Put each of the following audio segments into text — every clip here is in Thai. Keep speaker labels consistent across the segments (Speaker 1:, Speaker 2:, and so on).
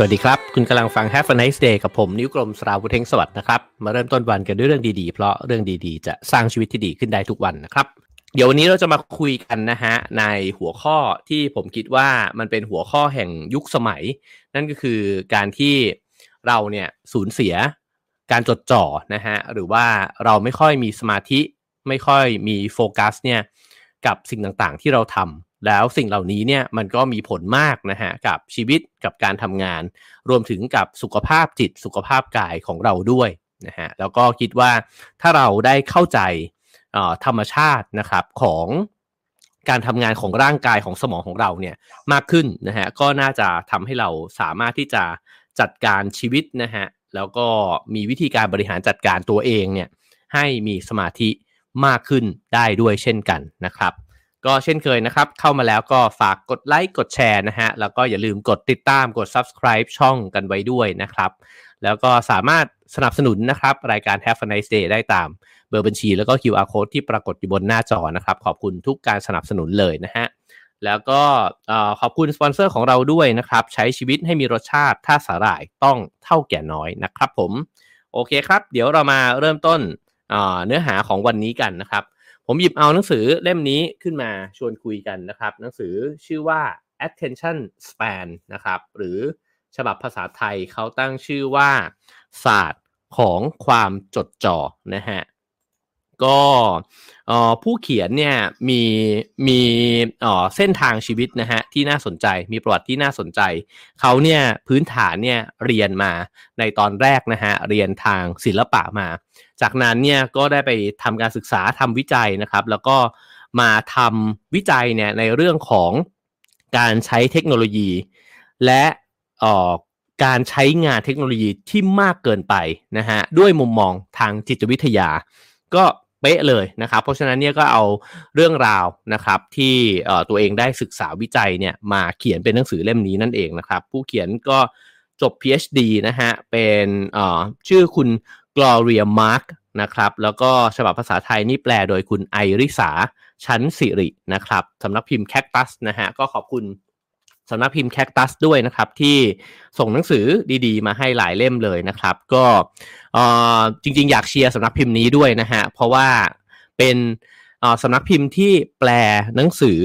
Speaker 1: สวัสดีครับ คุณกำลังฟัง Have a nice day กับผมนิ้วกลมสราวุธเทงสวัสดิ์นะครับ มาเริ่มต้นวันกันด้วยเรื่องดีๆ เพราะเรื่องดีๆ จะสร้างชีวิตที่ดีขึ้นได้ทุกวันนะครับ เดี๋ยววันนี้เราจะมาคุยกันนะฮะในหัวข้อที่ผมคิดว่ามันเป็นหัวข้อแห่งยุคสมัย นั่นก็คือการที่เราเนี่ยสูญเสียการจดจ่อนะฮะหรือว่าเราไม่ค่อยมีสมาธิไม่ค่อยมีโฟกัสเนี่ยกับสิ่งต่างๆที่เราทำ แล้วสิ่งเหล่านี้เนี่ยมันก็มีผลมากนะฮะกับชีวิตกับการทำงาน รวมถึงกับสุขภาพจิตสุขภาพกายของเราด้วยนะฮะแล้วก็คิดว่าถ้าเราได้เข้าใจธรรมชาตินะครับของการทำงานของร่างกายของสมองของเราเนี่ยมากขึ้นนะฮะก็น่าจะทำให้เราสามารถที่จะจัดการชีวิตนะฮะแล้วก็มีวิธีการบริหารจัดการตัวเองเนี่ยให้มีสมาธิมากขึ้นได้ด้วยเช่นกันนะครับ ก็เช่นเคยนะครับ เข้ามาแล้วก็ฝากกดไลค์กดแชร์นะฮะ แล้วก็อย่าลืมกดติดตามกด subscribe ช่องกันไว้ด้วยนะครับ แล้วก็สามารถสนับสนุนนะครับ รายการ Have a nice day ได้ตามเบอร์บัญชี แล้วก็ QR code ที่ปรากฏอยู่บนหน้าจอนะครับ ขอบคุณทุกการสนับสนุนเลยนะฮะแล้วก็ขอบคุณสปอนเซอร์ของเราด้วยนะครับ ใช้ชีวิตให้มีรสชาติถ้าสาหร่ายต้องเท่าแก่น้อยนะครับผม โอเคครับ เดี๋ยวเรามาเริ่มต้นเนื้อหาของวันนี้กันนะครับ ผมหยิบเอาหนังสือเล่มนี้ขึ้นมาชวนคุยกันนะครับ หนังสือชื่อว่า attention span นะครับ หรือฉบับภาษาไทยเขาตั้งชื่อว่า ศาสตร์ของความจดจ่อนะฮะ ก็ผู้เขียนเนี่ยมีมีเส้นทางชีวิตนะฮะที่น่าสนใจมีประวัติที่น่าสนใจ เขาเนี่ยพื้นฐานเนี่ยเรียนมาในตอนแรกนะฮะเรียนทางศิลปะมา จากนั้นเนี่ยก็ได้ไปทำการศึกษาทำวิจัยนะครับ แล้วก็มาทำวิจัยเนี่ยในเรื่องของการใช้เทคโนโลยี และการใช้งานเทคโนโลยีที่มากเกินไปนะฮะด้วยมุมมองทางจิตวิทยา ก็ เป๊ะเลยนะครับ เพราะฉะนั้นเนี่ยก็เอาเรื่องราวนะครับที่ตัวเองได้ศึกษาวิจัยเนี่ยมาเขียนเป็นหนังสือเล่มนี้นั่นเองนะครับ ผู้เขียนก็จบ PhD นะฮะเป็นชื่อคุณ Gloria Mark นะครับแล้วก็ฉบับภาษาไทยนี่แปลโดยคุณไอริสาชั้นสิรินะครับสำนักพิมพ์แคคตัสนะฮะก็ขอบคุณ สำนักพิมพ์แคคตัสด้วยนะครับที่ส่งหนังสือดีๆ มาให้หลายเล่มเลยนะครับ ก็จริงๆ อยากเชียร์สำนักพิมพ์นี้ด้วยนะฮะเพราะว่าเป็นสำนักพิมพ์ที่แปลหนังสือ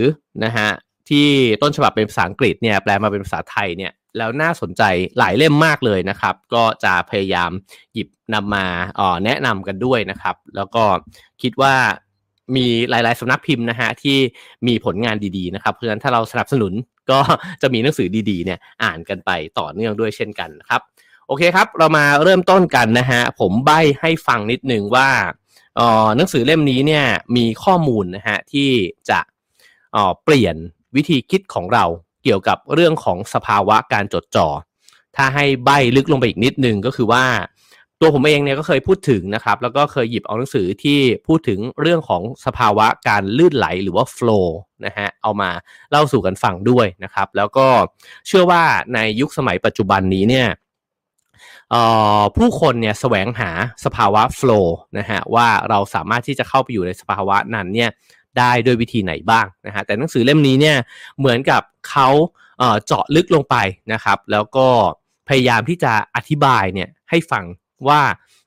Speaker 1: นะฮะที่ต้นฉบับเป็นภาษาอังกฤษเนี่ยแปลมาเป็นภาษาไทยเนี่ยแล้วน่าสนใจหลายเล่มมากเลยนะครับ ก็จะพยายามหยิบนำมาแนะนำกันด้วยนะครับ แล้วก็คิดว่า มีหลาย ๆสำนักพิมพ์นะฮะที่มีผลงานดีๆนะครับเพราะฉะนั้นถ้าเราสนับสนุนก็จะมีหนังสือดีๆเนี่ยอ่านกันไปต่อเนื่องด้วยเช่นกันนะครับ โอเคครับ เรามาเริ่มต้นกันนะฮะผมใบให้ฟังนิดนึงว่าอ่อหนังสือเล่มนี้เนี่ยมีข้อมูลนะฮะที่จะเปลี่ยนวิธีคิดของเราเกี่ยวกับเรื่องของสภาวะการจดจ่อถ้าให้ใบลึกลงไปอีกนิดนึงก็คือว่า ตัวผมเองเนี่ยก็เคยพูดถึงนะครับ แล้วก็เคยหยิบเอาหนังสือที่พูดถึงเรื่องของสภาวะการลื่นไหลหรือว่า flow นะฮะเอามาเล่าสู่กันฟังด้วยนะครับ แล้วก็เชื่อว่าในยุคสมัยปัจจุบันนี้เนี่ยผู้คนเนี่ยแสวงหาสภาวะ flow นะฮะว่าเราสามารถที่จะเข้าไปอยู่ในสภาวะนั้นเนี่ยได้ด้วยวิธีไหนบ้างนะฮะแต่หนังสือเล่มนี้เนี่ยเหมือนกับเขาเจาะลึกลงไปนะครับ แล้วก็พยายามที่จะอธิบายเนี่ยให้ฟัง ว่า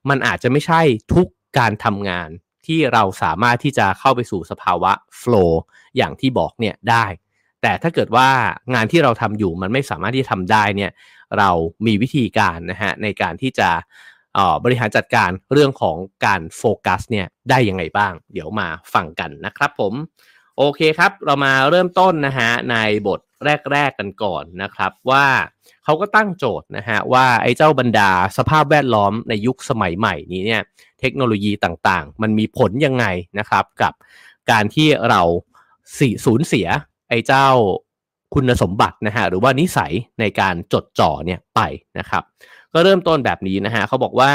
Speaker 1: มันอาจจะไม่ใช่ทุกการทำงานที่เราสามารถที่จะเข้าไปสู่สภาวะ flow อย่างที่บอกเนี่ยได้ แต่ถ้าเกิดว่างานที่เราทำอยู่มันไม่สามารถที่จะทำได้เนี่ยเรามีวิธีการนะฮะในการที่จะบริหารจัดการเรื่องของการโฟกัสเนี่ยได้ยังไงบ้าง เดี๋ยวมาฟังกันนะครับผม โอเคครับ เรามาเริ่มต้นนะฮะในบท แรก ๆกันก่อนนะครับ ว่าเขาก็ตั้งโจทย์นะฮะว่าไอ้เจ้าบรรดาสภาพแวดล้อมในยุคสมัยใหม่นี้เนี่ยเทคโนโลยีต่างๆ มันมีผลยังไงนะครับ กับการที่เราสูญเสียไอ้เจ้าคุณสมบัตินะฮะหรือว่านิสัยในการจดจ่อเนี่ยไปนะครับ ก็เริ่มต้นแบบนี้นะฮะเขาบอกว่า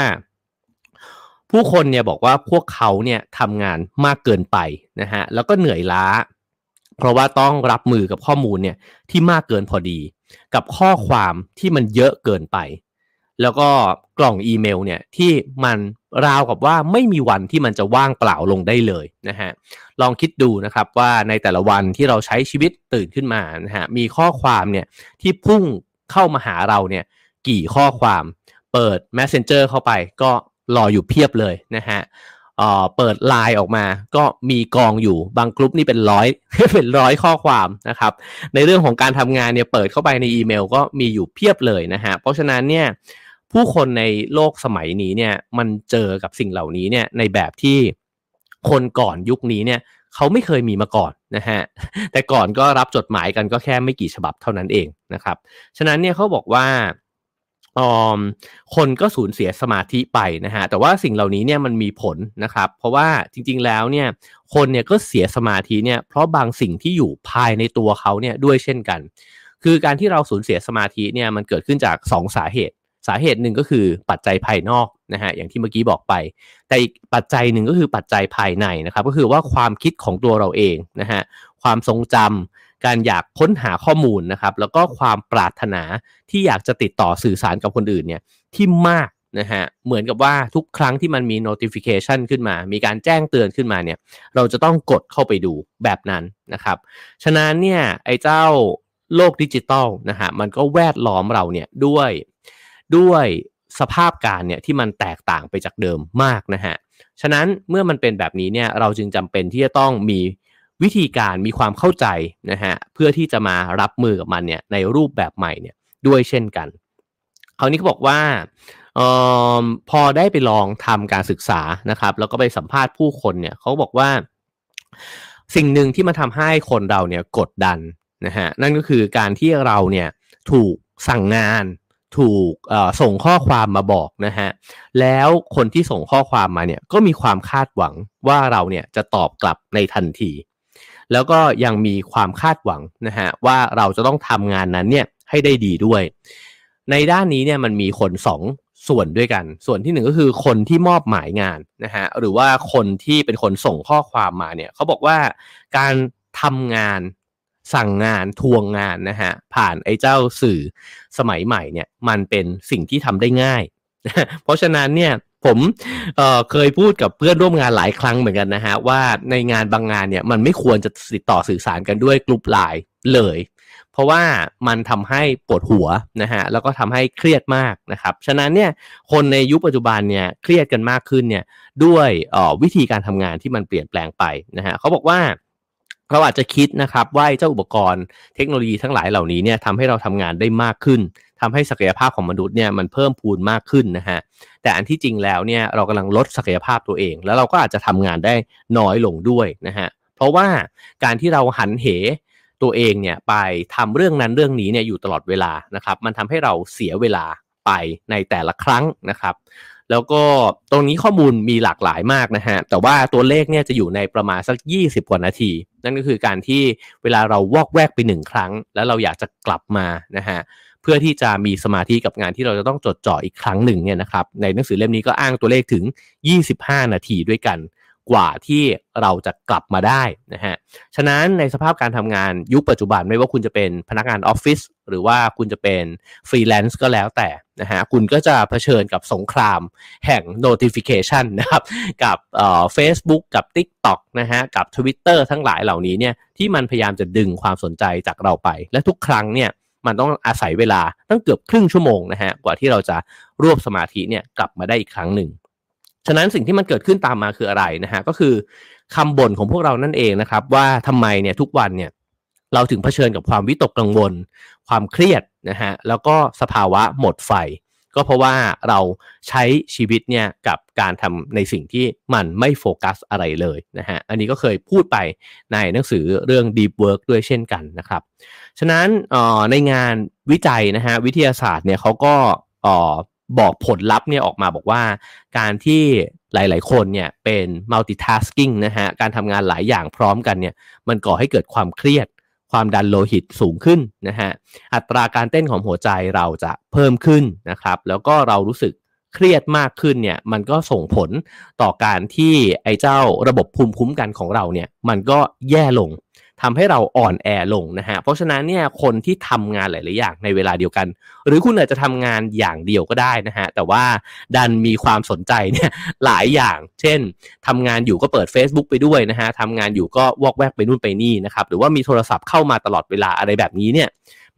Speaker 1: ผู้คนเนี่ยบอกว่าพวกเขาเนี่ยทำงานมากเกินไปนะฮะแล้วก็เหนื่อยล้า เพราะว่าต้องรับมือกับข้อมูลเนี่ยที่มากเกินพอดี กับข้อความที่มันเยอะเกินไป แล้วก็กล่องอีเมลเนี่ยที่มันราวกับว่าไม่มีวันที่มันจะว่างเปล่าลงได้เลยนะฮะลองคิดดูนะครับว่าในแต่ละวันที่เราใช้ชีวิตตื่นขึ้นมานะฮะมีข้อความเนี่ยที่พุ่งเข้ามาหาเราเนี่ยกี่ข้อความเปิด Messenger เข้าไปก็รออยู่เพียบเลยนะฮะ เปิดไลน์ออกมา ก็มีกองอยู่บางกลุ่มนี่เป็นร้อยเป็นร้อยข้อความนะครับ ในเรื่องของการทำงานเนี่ยเปิดเข้าไปในอีเมลก็มีอยู่เพียบเลยนะฮะเพราะฉะนั้นเนี่ยผู้คนในโลกสมัยนี้เนี่ยมันเจอกับสิ่งเหล่านี้เนี่ยในแบบที่คนก่อนยุคนี้เนี่ยเขาไม่เคยมีมาก่อนนะฮะแต่ก่อนก็รับจดหมายกันก็แค่ไม่กี่ฉบับเท่านั้นเองนะครับ ฉะนั้นเนี่ยเขาบอกว่า คนก็สูญเสียสมาธิไปนะฮะแต่ว่าสิ่งเหล่านี้เนี่ยมันมีผลนะครับ เพราะว่าจริง ๆ แล้วเนี่ยคนเนี่ยก็เสียสมาธิเนี่ยเพราะบางสิ่งที่อยู่ภายในตัวเขาเนี่ยด้วยเช่นกัน คือการที่เราสูญเสียสมาธิเนี่ยมันเกิดขึ้นจาก 2 สาเหตุ สาเหตุหนึ่งก็คือปัจจัยภายนอกนะฮะอย่างที่เมื่อกี้บอกไป แต่อีกปัจจัยหนึ่งก็คือปัจจัยภายในนะครับ ก็คือว่าความคิดของตัวเราเองนะฮะความทรงจำ การอยากค้นหาข้อมูลนะครับแล้วก็ความปรารถนาที่อยากจะติดต่อสื่อสารกับคนอื่นเนี่ยที่มากนะฮะเหมือนกับว่าทุกครั้งที่มันมี notification ขึ้นมา มีการแจ้งเตือนขึ้นมาเนี่ยเราจะต้องกดเข้าไปดูแบบนั้นนะครับฉะนั้นเนี่ยไอ้เจ้าโลกดิจิตอลนะฮะมันก็แวดล้อมเราเนี่ยด้วยด้วยสภาพการเนี่ยที่มันแตกต่างไปจากเดิมมากนะฮะฉะนั้นเมื่อมันเป็นแบบนี้เนี่ยเราจึงจำเป็นที่จะต้องมี วิธีการมีความเข้าใจนะฮะเพื่อที่จะมารับมือกับมันเนี่ยในรูปแบบใหม่เนี่ยด้วยเช่นกันคราวนี้เขาบอกว่าออพอได้ไปลองทำการศึกษานะครับ แล้วก็ไปสัมภาษณ์ผู้คนเนี่ยเขาบอกว่า สิ่งหนึ่งที่มาทำให้คนเราเนี่ยกดดันนะฮะนั่นก็คือการที่เราเนี่ยถูกสั่งงานถูกส่งข้อความมาบอกนะฮะแล้วคนที่ส่งข้อความมาเนี่ยก็มีความคาดหวังว่าเราเนี่ยจะตอบกลับในทันที แล้วก็ยังมีความคาดหวังนะฮะว่าเราจะต้องทำงานนั้นเนี่ยให้ได้ดีด้วย ในด้านนี้เนี่ยมันมีคนสองส่วนด้วยกัน ส่วนที่หนึ่งก็คือคนที่มอบหมายงานนะฮะหรือว่าคนที่เป็นคนส่งข้อความมาเนี่ยเขาบอกว่าการทำงานสั่งงานทวงงานนะฮะผ่านไอ้เจ้าสื่อสมัยใหม่เนี่ยมันเป็นสิ่งที่ทำได้ง่าย เพราะฉะนั้นเนี่ย ผมเเคยพูดกับเพื่อนร่วมงานหลายครั้งเหมือนกันนะฮะว่าในงานบางงานเนี่ยมันไม่ควรจะติดต่อสื่อสารกันด้วยกลุ่มไลน์เลย เพราะว่ามันทำให้ปวดหัวนะฮะแล้วก็ทำให้เครียดมากนะครับฉะนั้นเนี่ยคนในยุคปัจจุบันเนี่ยเครียดกันมากขึ้นเนี่ยด้วยวิธีการทำงานที่มันเปลี่ยนแปลงไปนะฮะเขาบอกว่าเราอาจจะคิดนะครับว่าเจ้าอุปกรณ์เทคโนโลยีทั้งหลายเหล่านี้เนี่ยทำให้เราทำงานได้มากขึ้น ทำให้ศักยภาพของมนุษย์เนี่ยมันเพิ่มพูนมากขึ้นนะฮะแต่อันที่จริงแล้วเนี่ยเรากำลังลดศักยภาพตัวเอง แล้วเราก็อาจจะทำงานได้น้อยลงด้วยนะฮะเพราะว่าการที่เราหันเหตัวเองเนี่ยไปทำเรื่องนั้นเรื่องนี้เนี่ยอยู่ตลอดเวลานะครับ มันทำให้เราเสียเวลาไปในแต่ละครั้งนะครับ แล้วก็ตรงนี้ข้อมูลมีหลากหลายมากนะฮะแต่ว่าตัวเลขเนี่ยจะอยู่ในประมาณสัก 20 กว่านาที นั่นก็คือการที่เวลาเราวอกแวกไปหนึ่งครั้ง แล้วเราอยากจะกลับมานะฮะ เพื่อที่จะมีสมาธิกับงานที่เราจะต้องจดจ่ออีกครั้งหนึ่งเนี่ยนะครับในหนังสือเล่มนี้ก็อ้างตัวเลขถึง 25 นาทีด้วยกัน กว่าที่เราจะกลับมาได้นะฮะฉะนั้นในสภาพการทำงานยุคปัจจุบันไม่ว่าคุณจะเป็นพนักงานออฟฟิศหรือว่าคุณจะเป็นฟรีแลนซ์ก็แล้วแต่นะฮะคุณก็จะเผชิญกับสงครามแห่ง notification นะครับกับเอ่อ Facebook กับ TikTok นะฮะกับ Twitter ทั้งหลายเหล่านี้เนี่ยที่มันพยายามจะดึงความสนใจจากเราไป และทุกครั้งเนี่ย มันต้องอาศัยเวลาตั้งเกือบครึ่งชั่วโมงนะฮะกว่าที่เราจะรวบสมาธิเนี่ยกลับมาได้อีกครั้งหนึ่งฉะนั้นสิ่งที่มันเกิดขึ้นตามมาคืออะไรนะฮะก็คือคำบ่นของพวกเรานั่นเองนะครับ ว่าทำไมเนี่ยทุกวันเนี่ยเราถึงเผชิญกับความวิตกกังวล ความเครียดนะฮะแล้วก็สภาวะหมดไฟ ก็เพราะว่าเราใช้ชีวิตเนี่ยกับการทำในสิ่งที่มันไม่โฟกัสอะไรเลยนะฮะอันนี้ก็เคยพูดไปในหนังสือเรื่อง Deep Work ด้วยเช่นกันนะครับฉะนั้นในงานวิจัยนะฮะวิทยาศาสตร์เนี่ยเขาก็บอกผลลัพธ์เนี่ยออกมาบอกว่าการที่หลาย ๆ คนเนี่ยเป็น multitasking นะฮะ การทำงานหลายอย่างพร้อมกันเนี่ย มันก่อให้เกิดความเครียด ความดันโลหิตสูงขึ้นนะฮะอัตราการเต้นของหัวใจเราจะเพิ่มขึ้นนะครับ แล้วก็เรารู้สึกเครียดมากขึ้นเนี่ยมันก็ส่งผลต่อการที่ไอ้เจ้าระบบภูมิคุ้มกันของเราเนี่ยมันก็แย่ลง ทำให้เราอ่อนแอลงนะฮะ เพราะฉะนั้นเนี่ยคนที่ทำงานหลาย ๆ อย่างในเวลาเดียวกัน หรือคุณอาจจะทำงานอย่างเดียวก็ได้นะฮะ แต่ว่าดันมีความสนใจเนี่ยหลายอย่าง เช่นทำงานอยู่ก็เปิด Facebook ไปด้วยนะฮะทำงานอยู่ก็วอกแวกไปนู่นไปนี่นะครับ หรือว่ามีโทรศัพท์เข้ามาตลอดเวลาอะไรแบบนี้เนี่ย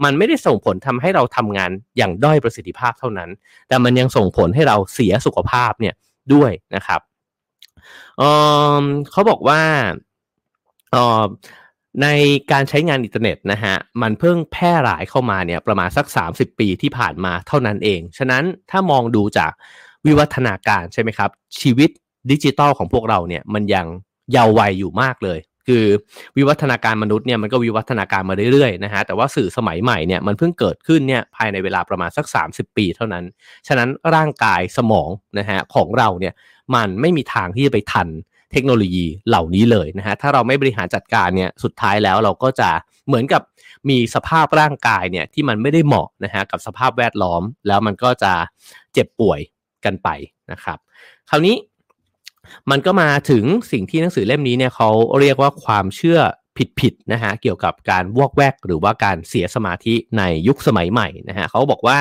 Speaker 1: มันไม่ได้ส่งผลทำให้เราทำงานอย่างด้อยประสิทธิภาพเท่านั้น แต่มันยังส่งผลให้เราเสียสุขภาพเนี่ยด้วยนะครับเเขาบอกว่า ในการใช้งานอินเทอร์เน็ตนะฮะมันเพิ่งแพร่หลายเข้ามาเนี่ยประมาณสัก 30 ปีที่ผ่านมาเท่านั้นเอง ฉะนั้นถ้ามองดูจากวิวัฒนาการใช่ไหมครับ ชีวิตดิจิตอลของพวกเราเนี่ยมันยังเยาว์วัยอยู่มากเลย คือวิวัฒนาการมนุษย์เนี่ยมันก็วิวัฒนาการมาเรื่อยๆนะฮะแต่ว่าสื่อสมัยใหม่เนี่ยมันเพิ่งเกิดขึ้นเนี่ยภายในเวลาประมาณสัก 30 ปีเท่านั้น ฉะนั้นร่างกายสมองนะฮะของเราเนี่ยมันไม่มีทางที่จะไปทัน เทคโนโลยีเหล่านี้เลยนะฮะถ้าเราไม่บริหารจัดการเนี่ยสุดท้ายแล้วเราก็จะเหมือนกับมีสภาพร่างกายเนี่ยที่มันไม่ได้เหมาะนะฮะกับสภาพแวดล้อม แล้วมันก็จะเจ็บป่วยกันไปนะครับ คราวนี้มันก็มาถึงสิ่งที่หนังสือเล่มนี้เนี่ยเขาเรียกว่าความเชื่อผิดๆนะฮะเกี่ยวกับการวอกแวกหรือว่าการเสียสมาธิในยุคสมัยใหม่นะฮะเขาบอกว่า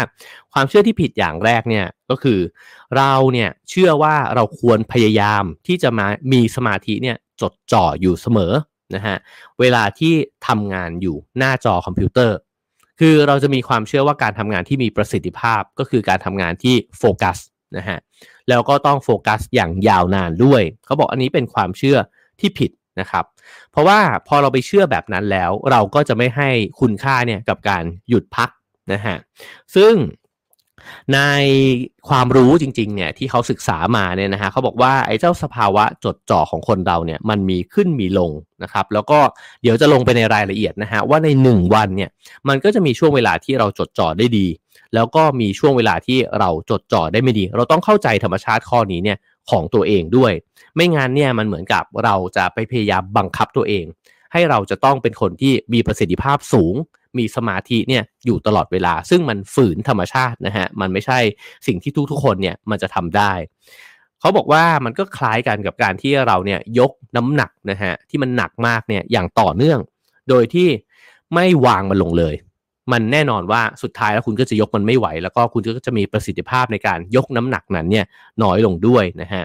Speaker 1: ความเชื่อที่ผิดอย่างแรกเนี่ยก็คือ เราเนี่ยเชื่อว่าเราควรพยายามที่จะมามีสมาธิเนี่ยจดจ่ออยู่เสมอนะฮะเวลาที่ทำงานอยู่หน้าจอคอมพิวเตอร์ คือเราจะมีความเชื่อว่าการทำงานที่มีประสิทธิภาพก็คือการทำงานที่โฟกัสนะฮะแล้วก็ต้องโฟกัสอย่างยาวนานด้วย เขาบอกอันนี้เป็นความเชื่อที่ผิดนะครับเพราะว่าพอเราไปเชื่อแบบนั้นแล้ว เราก็จะไม่ให้คุณค่าเนี่ยกับการหยุดพักนะฮะซึ่ง ในความรู้จริงๆเนี่ยที่เขาศึกษามาเนี่ยนะฮะเขาบอกว่าไอ้เจ้าสภาวะจดจ่อของคนเราเนี่ยมันมีขึ้นมีลงนะครับแล้วก็เดี๋ยวจะลงไปในรายละเอียดนะฮะว่าใน 1 วันเนี่ยมันก็จะมีช่วงเวลาที่เราจดจ่อได้ดี แล้วก็มีช่วงเวลาที่เราจดจ่อได้ไม่ดี เราต้องเข้าใจธรรมชาติข้อนี้เนี่ยของตัวเองด้วย ไม่งั้นเนี่ยมันเหมือนกับเราจะไปพยายามบังคับตัวเอง ให้เราจะต้องเป็นคนที่มีประสิทธิภาพสูง มีสมาธิเนี่ยอยู่ตลอดเวลา ซึ่งมันฝืนธรรมชาตินะฮะมันไม่ใช่สิ่งที่ทุกๆคนเนี่ยมันจะทำได้เขาบอกว่ามันก็คล้ายกันกับการที่เราเนี่ยยกน้ำหนักนะฮะที่มันหนักมากเนี่ยอย่างต่อเนื่อง โดยที่ไม่วางมันลงเลย มันแน่นอนว่าสุดท้ายแล้วคุณก็จะยกมันไม่ไหว แล้วก็คุณก็จะมีประสิทธิภาพในการยกน้ำหนักนั้นเนี่ยน้อยลงด้วยนะฮะ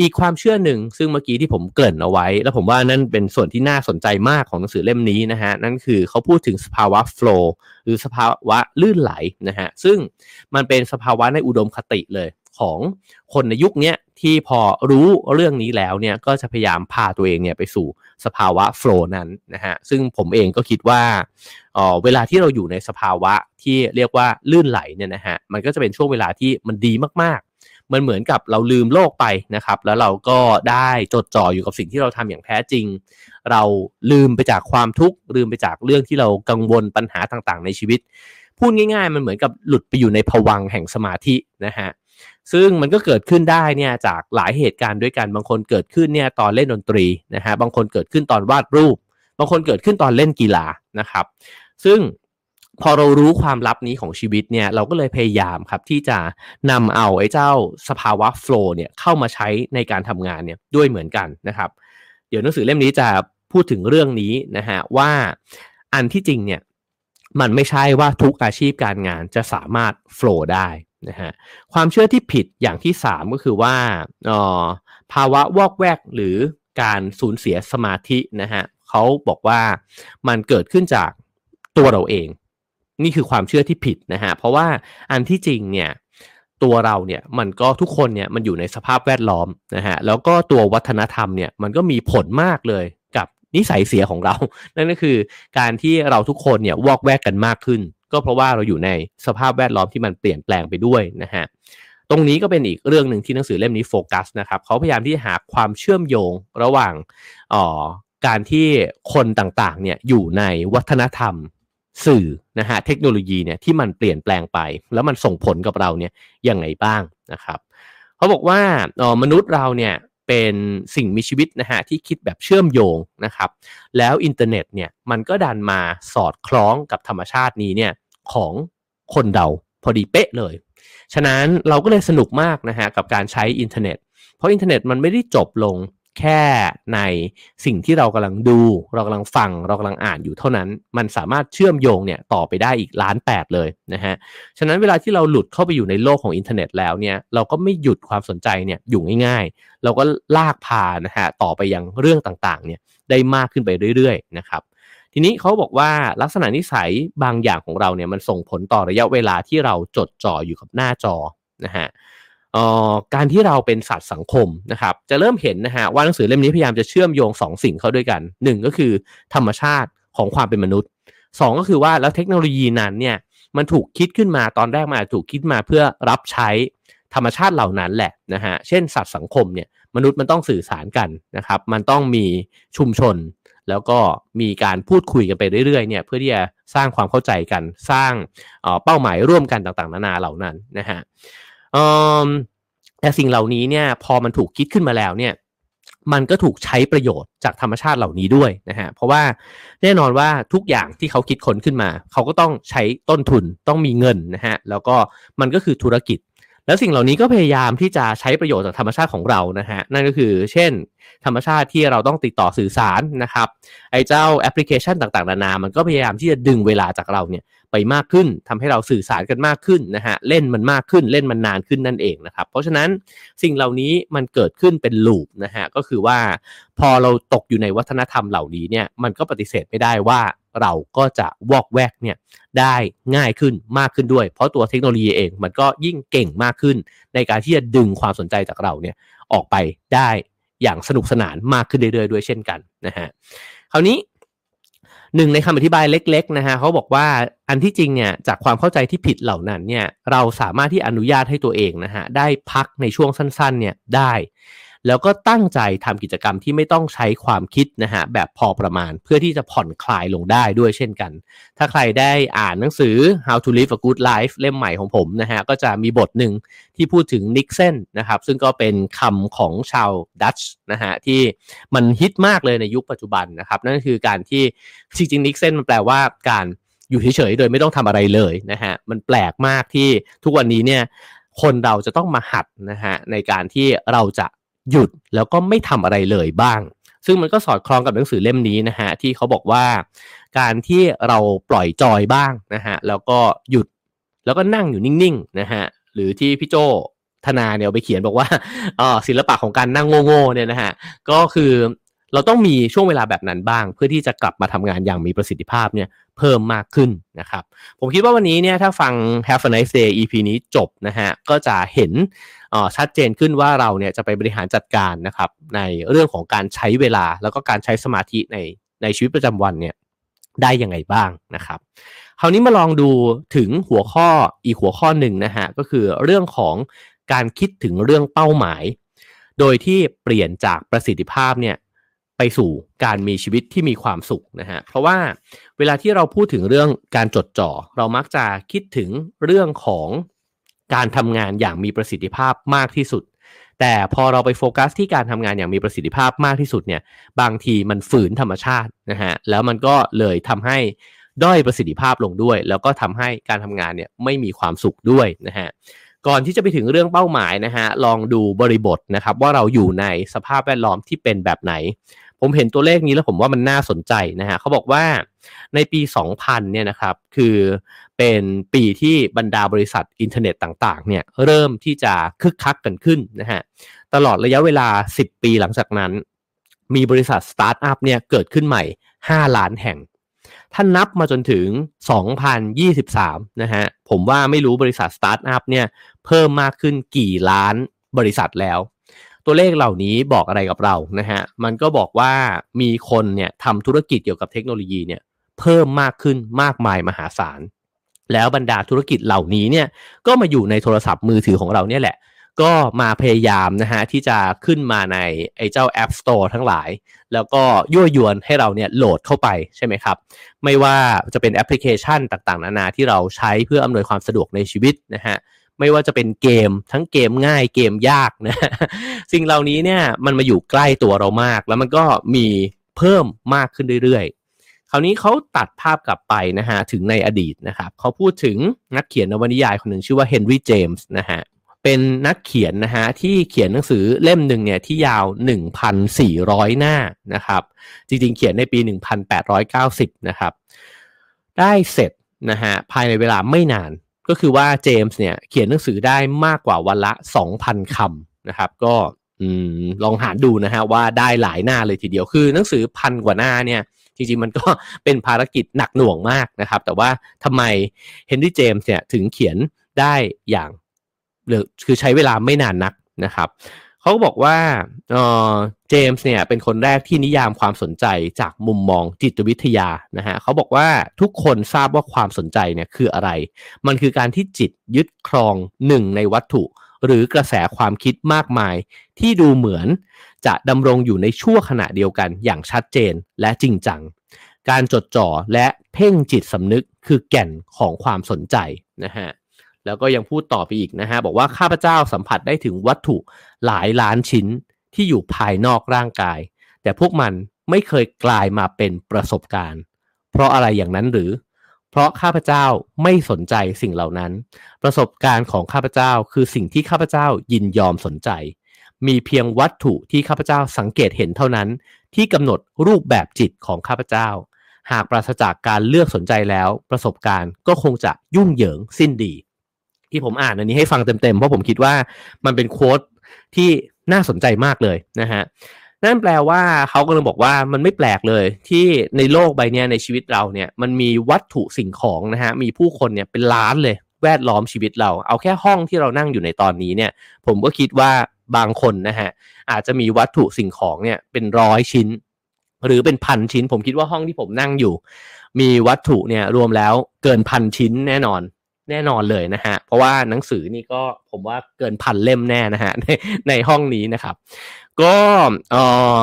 Speaker 1: อีกความเชื่อหนึ่งซึ่งเมื่อกี้ที่ผมเกริ่นเอาไว้ แล้วผมว่านั่นเป็นส่วนที่น่าสนใจมากของหนังสือเล่มนี้นะฮะนั่นคือเขาพูดถึงสภาวะโฟล์หรือสภาวะลื่นไหลนะฮะซึ่งมันเป็นสภาวะในอุดมคติเลยของคนในยุคนี้ที่พอรู้เรื่องนี้แล้วเนี่ยก็จะพยายามพาตัวเองเนี่ยไปสู่สภาวะโฟล์นั้นนะฮะซึ่งผมเองก็คิดว่าเออเวลาที่เราอยู่ในสภาวะที่เรียกว่าลื่นไหลเนี่ยนะฮะมันก็จะเป็นช่วงเวลาที่มันดีมากๆ มันเหมือนกับเราลืมโลกไปนะครับ แล้วเราก็ได้จดจ่ออยู่กับสิ่งที่เราทำอย่างแท้จริง เราลืมไปจากความทุกข์ลืมไปจากเรื่องที่เรากังวลปัญหาต่างๆ ในชีวิต พูดง่ายๆ มันเหมือนกับหลุดไปอยู่ในภวังแห่งสมาธินะฮะซึ่งมันก็เกิดขึ้นได้เนี่ยจากหลายเหตุการณ์ด้วยกันบางคนเกิดขึ้นเนี่ยตอนเล่นดนตรีนะฮะบางคนเกิดขึ้นตอนวาดรูป บางคนเกิดขึ้นตอนเล่นกีฬานะครับ ซึ่ง พอเรารู้ความลับนี้ของชีวิตเนี่ยเราก็เลยพยายามครับที่จะนำเอาไอ้เจ้าสภาวะโฟล์เนี่ยเข้ามาใช้ในการทำงานเนี่ยด้วยเหมือนกันนะครับ เดี๋ยวหนังสือเล่มนี้จะพูดถึงเรื่องนี้นะฮะว่าอันที่จริงเนี่ยมันไม่ใช่ว่าทุกอาชีพการงานจะสามารถโฟล์ได้นะฮะความเชื่อที่ผิดอย่างที่ 3 ก็คือว่าภาวะวอกแวกหรือการสูญเสียสมาธินะฮะเขาบอกว่ามันเกิดขึ้นจากตัวเราเอง นี่คือความเชื่อที่ผิดนะฮะเพราะว่าอันที่จริงเนี่ยตัวเราเนี่ยมันก็ทุกคนเนี่ยมันอยู่ในสภาพแวดล้อมนะฮะแล้วก็ตัววัฒนธรรมเนี่ยมันก็มีผลมากเลยกับนิสัยเสียของเรา นั่นก็คือการที่เราทุกคนเนี่ยวอกแวกกันมากขึ้น ก็เพราะว่าเราอยู่ในสภาพแวดล้อมที่มันเปลี่ยนแปลงไปด้วยนะฮะตรงนี้ก็เป็นอีกเรื่องหนึ่งที่หนังสือเล่มนี้โฟกัสนะครับเขาพยายามที่จะหาความเชื่อมโยงระหว่างอ๋อการที่คนต่างๆเนี่ยอยู่ในวัฒนธรรม สื่อนะฮะเทคโนโลยีเนี่ยที่มันเปลี่ยนแปลงไป แล้วมันส่งผลกับเราเนี่ยยังไงบ้างนะครับเขาบอกว่าเออมนุษย์เราเนี่ยเป็นสิ่งมีชีวิตนะฮะที่คิดแบบเชื่อมโยงนะครับ แล้วอินเทอร์เน็ตเนี่ยมันก็ดันมาสอดคล้องกับธรรมชาตินี้เนี่ยของคนเราพอดีเป๊ะเลย ฉะนั้นเราก็เลยสนุกมากนะฮะกับการใช้อินเทอร์เน็ต เพราะอินเทอร์เน็ตมันไม่ได้จบลง แค่ในสิ่งที่เรากำลังดู เรากำลังฟังเรากำลังอ่านอยู่เท่านั้น มันสามารถเชื่อมโยงเนี่ยต่อไปได้อีกล้านแปดเลยนะฮะฉะนั้นเวลาที่เราหลุดเข้าไปอยู่ในโลกของอินเทอร์เน็ตแล้วเนี่ยเราก็ไม่หยุดความสนใจเนี่ยอยู่ง่าย ๆ เราก็ลากพานะฮะต่อไปยังเรื่องต่างๆเนี่ยได้มากขึ้นไปเรื่อยๆนะครับทีนี้เขาบอกว่าลักษณะนิสัยบางอย่างของเราเนี่ยมันส่งผลต่อระยะเวลาที่เราจดจ่ออยู่กับหน้าจอนะฮะ การที่เราเป็นสัตว์สังคมนะครับ จะเริ่มเห็นนะฮะว่าหนังสือเล่มนี้พยายามจะเชื่อมโยง 2 สิ่งเข้าด้วยกัน 1 ก็คือธรรมชาติของความเป็นมนุษย์ 2 ก็คือว่าแล้วเทคโนโลยีนั้นเนี่ยมันถูกคิดขึ้นมาตอนแรกมาถูกคิดมาเพื่อรับใช้ธรรมชาติเหล่านั้นแหละนะฮะเช่นสัตว์สังคมเนี่ยมนุษย์มันต้องสื่อสารกันนะครับ มันต้องมีชุมชน แล้วก็มีการพูดคุยกันไปเรื่อยๆเนี่ยเพื่อที่จะสร้างความเข้าใจกันสร้างเป้าหมายร่วมกันต่างๆ นานาเหล่านั้นนะฮะ แต่สิ่งเหล่านี้เนี่ยพอมันถูกคิดขึ้นมาแล้วเนี่ยมันก็ถูกใช้ประโยชน์จากธรรมชาติเหล่านี้ด้วยนะฮะ เพราะว่าแน่นอนว่าทุกอย่างที่เขาคิดค้นขึ้นมา เขาก็ต้องใช้ต้นทุนต้องมีเงินนะฮะ แล้วก็มันก็คือธุรกิจ แล้วสิ่งเหล่านี้ก็พยายามที่จะใช้ประโยชน์จากธรรมชาติของเรานะฮะ นั่นก็คือ เช่น ธรรมชาติที่เราต้องติดต่อสื่อสารนะครับ ไอ้เจ้าแอปพลิเคชันต่างๆ นานา มันก็พยายามที่จะดึงเวลาจากเราเนี่ยไปมากขึ้นทำให้เราสื่อสารกันมากขึ้นนะฮะเล่นมันมากขึ้นเล่นมันนานขึ้นนั่นเองนะครับเพราะฉะนั้นสิ่งเหล่านี้มันเกิดขึ้นเป็นลูปนะฮะก็คือว่าพอเราตกอยู่ในวัฒนธรรมเหล่านี้เนี่ยมันก็ปฏิเสธไม่ได้ว่าเราก็จะวอกแวกเนี่ยได้ง่ายขึ้นมากขึ้นด้วย เพราะตัวเทคโนโลยีเองมันก็ยิ่งเก่งมากขึ้น ในการที่จะดึงความสนใจจากเราเนี่ยออกไปได้อย่างสนุกสนานมากขึ้นเรื่อยๆด้วยเช่นกันนะฮะคราวนี้ หนึ่งในคำอธิบายเล็กๆนะฮะเขาบอกว่าอันที่จริงเนี่ยจากความเข้าใจที่ผิดเหล่านั้นเนี่ยเราสามารถที่อนุญาตให้ตัวเองนะฮะได้พักในช่วงสั้นๆเนี่ยได้ แล้วก็ตั้งใจทำกิจกรรมที่ไม่ต้องใช้ความคิดนะฮะแบบพอประมาณเพื่อที่จะผ่อนคลายลงได้ด้วยเช่นกัน ถ้าใครได้อ่านหนังสือ How to Live a Good Life เล่มใหม่ของผมนะฮะก็จะมีบทหนึ่งที่พูดถึง niksen นะครับซึ่งก็เป็นคำของชาวดัตช์นะฮะที่มันฮิตมากเลยในยุคปัจจุบันนะครับ นั่นคือการที่จริงๆ niksen มันแปลว่าการอยู่เฉยๆ โดยไม่ต้องทำอะไรเลยนะฮะ มันแปลกมากที่ทุกวันนี้เนี่ย คนเราจะต้องมาหัดนะฮะในการที่เราจะ หยุดแล้วก็ไม่ทำอะไรเลยบ้าง ซึ่งมันก็สอดคล้องกับหนังสือเล่มนี้นะฮะที่เขาบอกว่า การที่เราปล่อยจอยบ้างนะฮะแล้วก็หยุดแล้วก็นั่งอยู่นิ่งๆนะฮะหรือที่พี่โจธนาเนี่ยไปเขียนบอกว่าศิลปะของการนั่งโง่ๆเนี่ยนะฮะก็คือ เราต้องมีช่วงเวลาแบบนั้นบ้าง เพื่อที่จะกลับมาทำงานอย่างมีประสิทธิภาพเนี่ยเพิ่มมากขึ้นนะครับ ผมคิดว่าวันนี้เนี่ยถ้าฟัง Have a nice day EP นี้จบนะฮะก็จะเห็นชัดเจนขึ้นว่าเราเนี่ยจะไปบริหารจัดการนะครับ ในเรื่องของการใช้เวลาแล้วก็การใช้สมาธิในในชีวิตประจำวันเนี่ยได้ยังไงบ้างนะครับ คราวนี้มาลองดูถึงหัวข้ออีกหัวข้อหนึ่งนะฮะก็คือเรื่องของการคิดถึงเรื่องเป้าหมาย โดยที่เปลี่ยนจากประสิทธิภาพเนี่ย ไปสู่การมีชีวิตที่มีความสุขนะฮะเพราะว่าเวลาที่เราพูดถึงเรื่องการจดจ่อ เรามักจะคิดถึงเรื่องของการทำงานอย่างมีประสิทธิภาพมากที่สุด แต่พอเราไปโฟกัสที่การทำงานอย่างมีประสิทธิภาพมากที่สุดเนี่ยบางทีมันฝืนธรรมชาตินะฮะแล้วมันก็เลยทำให้ด้อยประสิทธิภาพลงด้วย แล้วก็ทำให้การทำงานเนี่ยไม่มีความสุขด้วยนะฮะก่อนที่จะไปถึงเรื่องเป้าหมายนะฮะลองดูบริบทนะครับว่าเราอยู่ในสภาพแวดล้อมที่เป็นแบบไหน ผมเห็นตัวเลขนี้แล้วผมว่ามันน่าสนใจนะฮะเขาบอกว่าในปี 2000 เนี่ยนะครับ คือเป็นปีที่บรรดาบริษัทอินเทอร์เน็ตต่างๆ เนี่ยเริ่มที่จะคึกคักกันขึ้นนะฮะตลอดระยะเวลา 10 ปีหลังจากนั้น มีบริษัทสตาร์ทอัพเนี่ยเกิดขึ้นใหม่ 5 ล้านแห่งถ้านับมาจนถึง 2023 นะฮะผมว่าไม่รู้บริษัทสตาร์ทอัพเนี่ยเพิ่มมากขึ้นกี่ล้านบริษัทแล้ว ตัวเลขเหล่านี้บอกอะไรกับเรานะฮะมันก็บอกว่ามีคนเนี่ยทำธุรกิจเกี่ยวกับเทคโนโลยีเนี่ยเพิ่มมากขึ้นมากมายมหาศาล แล้วบรรดาธุรกิจเหล่านี้เนี่ยก็มาอยู่ในโทรศัพท์มือถือของเราเนี่ยแหละ ก็มาพยายามนะฮะที่จะขึ้นมาในไอ้เจ้า App Store ทั้งหลาย แล้วก็ยั่วยวนให้เราเนี่ยโหลดเข้าไปใช่ไหมครับ ไม่ว่าจะเป็นแอปพลิเคชันต่างๆ นานาที่เราใช้เพื่ออำนวยความสะดวกในชีวิตนะฮะ ไม่ว่าจะเป็นเกมทั้งเกมง่ายเกมยากนะสิ่งเหล่านี้เนี่ยมันมาอยู่ใกล้ตัวเรามาก แล้วมันก็มีเพิ่มมากขึ้นเรื่อยๆ คราวนี้เขาตัดภาพกลับไปนะฮะถึงในอดีตนะครับเขาพูดถึงนักเขียนนวนิยายคนหนึ่งชื่อว่าเฮนรี่เจมส์นะฮะเป็นนักเขียนนะฮะที่เขียนหนังสือเล่มหนึ่งเนี่ยที่ยาว 1,400 หน้านะครับ จริงๆ เขียนในปี 1890 นะครับ ได้เสร็จนะฮะภายในเวลาไม่นาน ก็คือว่าเจมส์เนี่ยเขียนหนังสือได้มากกว่าวันละ 2,000คำนะครับ ก็ลองหาดูนะฮะว่าได้หลายหน้าเลยทีเดียวคือหนังสือพันกว่าหน้าเนี่ยจริงๆ มันก็เป็นภารกิจหนักหน่วงมากนะครับ แต่ว่าทำไมเฮนรี่เจมส์เนี่ยถึงเขียนได้อย่างหรือคือใช้เวลาไม่นานนักนะครับ เขาก็บอกว่าเจมส์เนี่ยเป็นคนแรกที่นิยามความสนใจจากมุมมองจิตวิทยานะฮะเขาบอกว่าทุกคนทราบว่าความสนใจเนี่ยคืออะไร มันคือการที่จิตยึดครองหนึ่งในวัตถุ หรือกระแสความคิดมากมาย ที่ดูเหมือนจะดำรงอยู่ในชั่วขณะเดียวกันอย่างชัดเจนและจริงจัง การจดจ่อและเพ่งจิตสำนึกคือแก่นของความสนใจนะฮะ แล้วก็ยังพูดต่อไปอีกนะฮะบอกว่าข้าพเจ้าสัมผัสได้ถึงวัตถุหลายล้านชิ้นที่อยู่ภายนอกร่างกาย แต่พวกมันไม่เคยกลายมาเป็นประสบการณ์ เพราะอะไรอย่างนั้นหรือ เพราะข้าพเจ้าไม่สนใจสิ่งเหล่านั้น ประสบการณ์ของข้าพเจ้าคือสิ่งที่ข้าพเจ้ายินยอมสนใจ มีเพียงวัตถุที่ข้าพเจ้าสังเกตเห็นเท่านั้น ที่กำหนดรูปแบบจิตของข้าพเจ้า หากปราศจากการเลือกสนใจแล้ว ประสบการณ์ก็คงจะยุ่งเหยิงสิ้นดี ที่ผมอ่านอันนี้ให้ฟังเต็มๆ เพราะผมคิดว่ามันเป็นโค้ดที่น่าสนใจมากเลยนะฮะนั่นแปลว่าเขากำลังบอกว่ามันไม่แปลกเลย ที่ในโลกใบนี้ในชีวิตเราเนี่ยมันมีวัตถุสิ่งของนะฮะมีผู้คนเนี่ยเป็นล้านเลย แวดล้อมชีวิตเรา เอาแค่ห้องที่เรานั่งอยู่ในตอนนี้เนี่ย ผมก็คิดว่าบางคนนะฮะอาจจะมีวัตถุสิ่งของเนี่ยเป็นร้อยชิ้น หรือเป็นพันชิ้น ผมคิดว่าห้องที่ผมนั่งอยู่ มีวัตถุเนี่ยรวมแล้วเกินพันชิ้นแน่นอน แน่นอนเลยนะฮะ เพราะว่าหนังสือนี่ก็ผมว่าเกินพันเล่มแน่นะฮะในในห้องนี้นะครับ ก็เอ่อ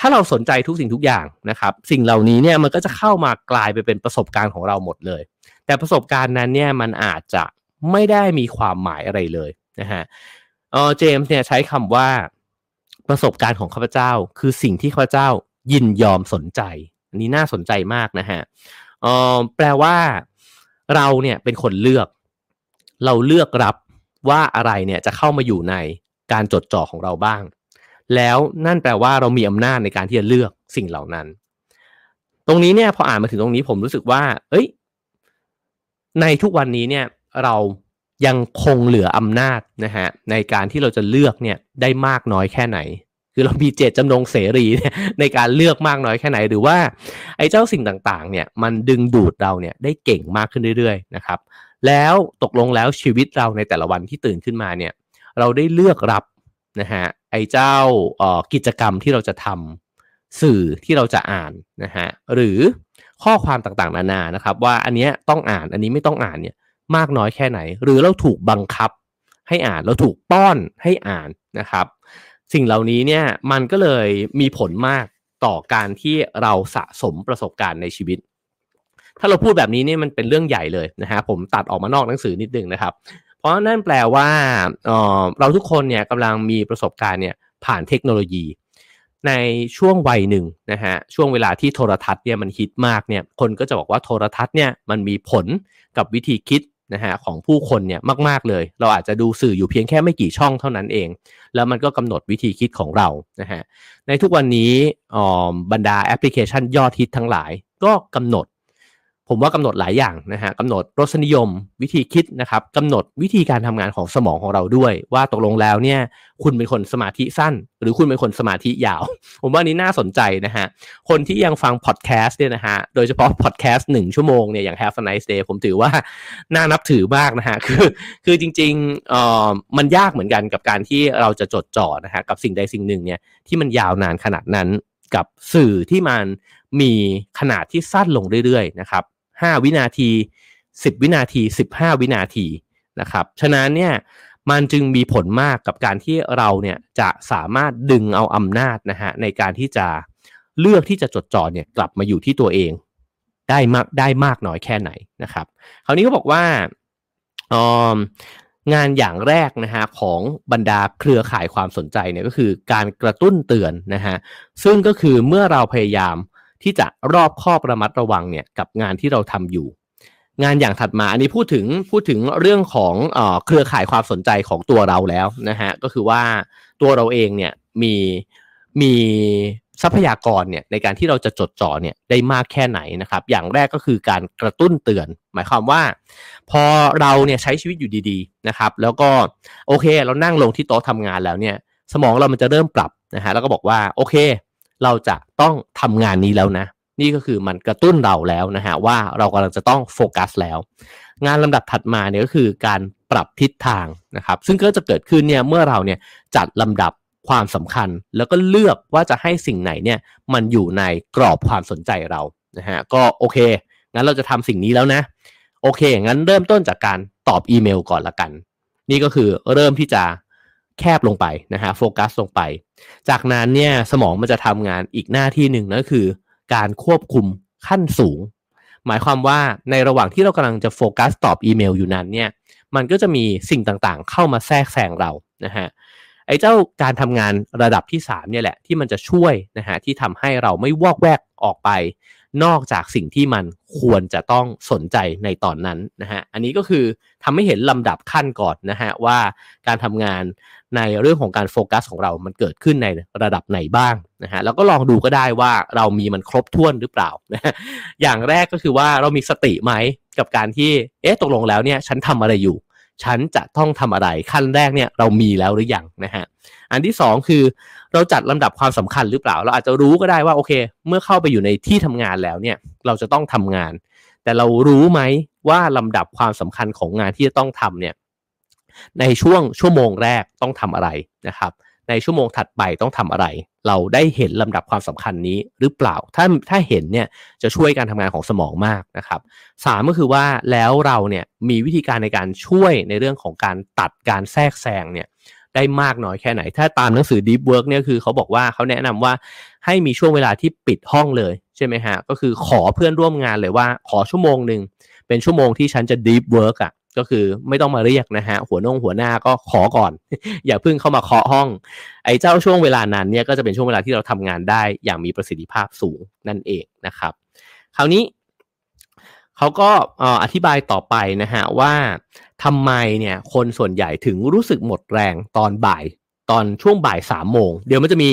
Speaker 1: ถ้าเราสนใจทุกสิ่งทุกอย่างนะครับ สิ่งเหล่านี้เนี่ยมันก็จะเข้ามากลายไปเป็นประสบการณ์ของเราหมดเลย แต่ประสบการณ์นั้นเนี่ยมันอาจจะไม่ได้มีความหมายอะไรเลยนะฮะเออเจมส์เนี่ยใช้คำว่าประสบการณ์ของข้าพเจ้า คือสิ่งที่ข้าพเจ้ายินยอมสนใจ อันนี้น่าสนใจมากนะฮะเออแปลว่า เราเนี่ยเป็นคนเลือก เราเลือกรับว่าอะไรเนี่ยจะเข้ามาอยู่ในการจดจ่อของเราบ้าง แล้วนั่นแปลว่าเรามีอำนาจในการที่จะเลือกสิ่งเหล่านั้น ตรงนี้เนี่ยพออ่านมาถึงตรงนี้ผมรู้สึกว่า เอ้ย ในทุกวันนี้เนี่ยเรายังคงเหลืออำนาจนะฮะในการที่เราจะเลือกเนี่ยได้มากน้อยแค่ไหน คือเรามีเจตจำนงเสรีในการเลือกมากน้อยแค่ไหน หรือว่าไอ้เจ้าสิ่งต่างๆ เนี่ยมันดึงดูดเราเนี่ยได้เก่งมากขึ้นเรื่อยๆนะครับ แล้วตกลงแล้วชีวิตเราในแต่ละวันที่ตื่นขึ้นมาเนี่ย เราได้เลือกรับนะฮะไอ้เจ้ากิจกรรมที่เราจะทำสื่อที่เราจะอ่านนะฮะหรือข้อความต่างๆ นานานะครับ ว่าอันนี้ต้องอ่านอันนี้ไม่ต้องอ่านเนี่ยมากน้อยแค่ไหน หรือเราถูกบังคับให้อ่านเราถูกป้อนให้อ่านนะครับ สิ่งเหล่านี้เนี่ยมันก็เลยมีผลมากต่อการที่เราสะสมประสบการณ์ในชีวิต ถ้าเราพูดแบบนี้เนี่ยมันเป็นเรื่องใหญ่เลยนะฮะผมตัดออกมานอกหนังสือนิดนึงนะครับ เพราะนั่นแปลว่าเเราทุกคนเนี่ยกำลังมีประสบการณ์เนี่ยผ่านเทคโนโลยี ในช่วงวัยหนึ่งนะฮะช่วงเวลาที่โทรทัศน์เนี่ยมันฮิตมากเนี่ยคนก็จะบอกว่าโทรทัศน์เนี่ยมันมีผลกับวิธีคิด นะฮะของผู้คนเนี่ยมาก ๆเลย เราอาจจะดูสื่ออยู่เพียงแค่ไม่กี่ช่องเท่านั้นเอง แล้วมันก็กำหนดวิธีคิดของเรานะฮะในทุกวันนี้บรรดาแอปพลิเคชันยอดฮิตทั้งหลาย ก็กำหนด ผมว่ากำหนดหลายอย่างนะฮะกำหนดรสนิยมวิธีคิดนะครับกำหนดวิธีการทำงานของสมองของเราด้วย ว่าตกลงแล้วเนี่ยคุณเป็นคนสมาธิสั้น หรือคุณเป็นคนสมาธิยาว ผมว่านี้น่าสนใจนะฮะคนที่ยังฟังพอดแคสต์เนี่ยนะฮะโดยเฉพาะพอดแคสต์หนึ่งชั่วโมงเนี่ยอย่าง Have a nice day ผมถือว่าน่านับถือมากนะฮะคือคือจริงๆเอ่อมันยากเหมือนกันกับการที่เราจะจดจ่อนะฮะกับสิ่งใดสิ่งหนึ่งเนี่ยที่มันยาวนานขนาดนั้นกับสื่อที่มันมีขนาดที่สั้นลงเรื่อยๆนะครับ 5 วินาที 10 วินาที 15 วินาทีนะครับฉะนั้นเนี่ยมันจึงมีผลมากกับการที่เราเนี่ยจะสามารถดึงเอาอำนาจนะฮะในการที่จะเลือกที่จะจดจ่อเนี่ยกลับมาอยู่ที่ตัวเองได้มากได้มากน้อยแค่ไหนนะครับคราวนี้เขาบอกว่างานอย่างแรกนะฮะของบรรดาเครือข่ายความสนใจเนี่ยก็คือการกระตุ้นเตือนนะฮะซึ่งก็คือเมื่อเราพยายาม ที่จะรอบคอบระมัดระวังเนี่ยกับงานที่เราทำอยู่ งานอย่างถัดมาอันนี้พูดถึงพูดถึงเรื่องของเอเครือข่ายความสนใจของตัวเราแล้วนะฮะก็คือว่าตัวเราเองเนี่ยมีมีทรัพยากรเนี่ยในการที่เราจะจดจ่อเนี่ยได้มากแค่ไหนนะครับ อย่างแรกก็คือการกระตุ้นเตือน หมายความว่า พอเราเนี่ยใช้ชีวิตอยู่ดีๆนะครับ แล้วก็โอเค เรานั่งลงที่โต๊ะทำงานแล้วเนี่ย สมองเรามันจะเริ่มปรับนะฮะแล้วก็บอกว่าโอเค เราจะต้องทำงานนี้แล้วนะ นี่ก็คือมันกระตุ้นเราแล้วนะฮะว่าเรากำลังจะต้องโฟกัสแล้ว งานลำดับถัดมาเนี่ยก็คือการปรับทิศทางนะครับ ซึ่งก็จะเกิดขึ้นเนี่ยเมื่อเราเนี่ยจัดลำดับความสำคัญ แล้วก็เลือกว่าจะให้สิ่งไหนเนี่ยมันอยู่ในกรอบความสนใจเรานะฮะก็โอเค งั้นเราจะทำสิ่งนี้แล้วนะ โอเค งั้นเริ่มต้นจากการตอบอีเมลก่อนละกัน นี่ก็คือเริ่มที่จะ แคบลงไปนะฮะโฟกัสลงไป จากนั้นเนี่ยสมองมันจะทำงานอีกหน้าที่หนึ่งนั่นคือ การควบคุมขั้นสูง หมายความว่าในระหว่างที่เรากำลังจะโฟกัสตอบอีเมลอยู่นั้นเนี่ยมันก็จะมีสิ่งต่างๆ เข้ามาแทรกแซงเรานะฮะไอ้เจ้าการทำงานระดับที่3เนี่ยแหละที่มันจะช่วยนะฮะที่ทำให้เราไม่วอกแวกออกไป นอกจากสิ่งที่มันควรจะต้องสนใจในตอนนั้นนะฮะ อันนี้ก็คือทำให้เห็นลำดับขั้นก่อนนะฮะว่าการทำงานในเรื่องของการโฟกัสของเรา มันเกิดขึ้นในระดับไหนบ้างนะฮะ แล้วก็ลองดูก็ได้ว่าเรามีมันครบถ้วนหรือเปล่านะะอย่างแรกก็คือว่าเรามีสติไหมกับการที่ เอ๊ะ ตกลงแล้วเนี่ยฉันทำอะไรอยู่ ฉันจะต้องทำอะไร ขั้นแรกเนี่ยเรามีแล้วหรือยังนะฮะ อันที่สองคือ เราจัดลำดับความสำคัญหรือเปล่า เราอาจจะรู้ก็ได้ว่าโอเค เมื่อเข้าไปอยู่ในที่ทำงานแล้วเนี่ย เราจะต้องทำงาน แต่เรารู้ไหมว่าลำดับความสำคัญของงานที่จะต้องทำเนี่ยในช่วงชั่วโมงแรกต้องทำอะไรนะครับ ในชั่วโมงถัดไปต้องทำอะไร เราได้เห็นลำดับความสำคัญนี้หรือเปล่า ถ้าถ้าเห็นเนี่ยจะช่วยการทำงานของสมองมากนะครับสามก็คือว่าแล้วเราเนี่ยมีวิธีการในการช่วยในเรื่องของการตัดการแทรกแซงเนี่ย ได้มากน้อยแค่ไหน ถ้าตามหนังสือ Deep Work เนี่ยคือเขาบอกว่าเขาแนะนำว่าให้มีช่วงเวลาที่ปิดห้องเลยใช่ไหมฮะ ก็คือขอเพื่อนร่วมงานเลยว่าขอชั่วโมงหนึ่งเป็นชั่วโมงที่ฉันจะ Deep Work อะ่ะก็คือไม่ต้องมาเรียกนะฮะหัวนงหัวหน้าก็ขอก่อน อย่าเพิ่งเข้ามาเคาะห้อง ไอ้เจ้าช่วงเวลานั้นเนี่ยก็จะเป็นช่วงเวลาที่เราทำงานได้อย่างมีประสิทธิภาพสูงนั่นเองนะครับ คราวนี้เขาก็อธิบายต่อไปนะฮะว่า ทำไมเนี่ยคนส่วนใหญ่ถึงรู้สึกหมดแรงตอนบ่าย ตอนช่วงบ่ายสามโมง เดี๋ยวมันจะมี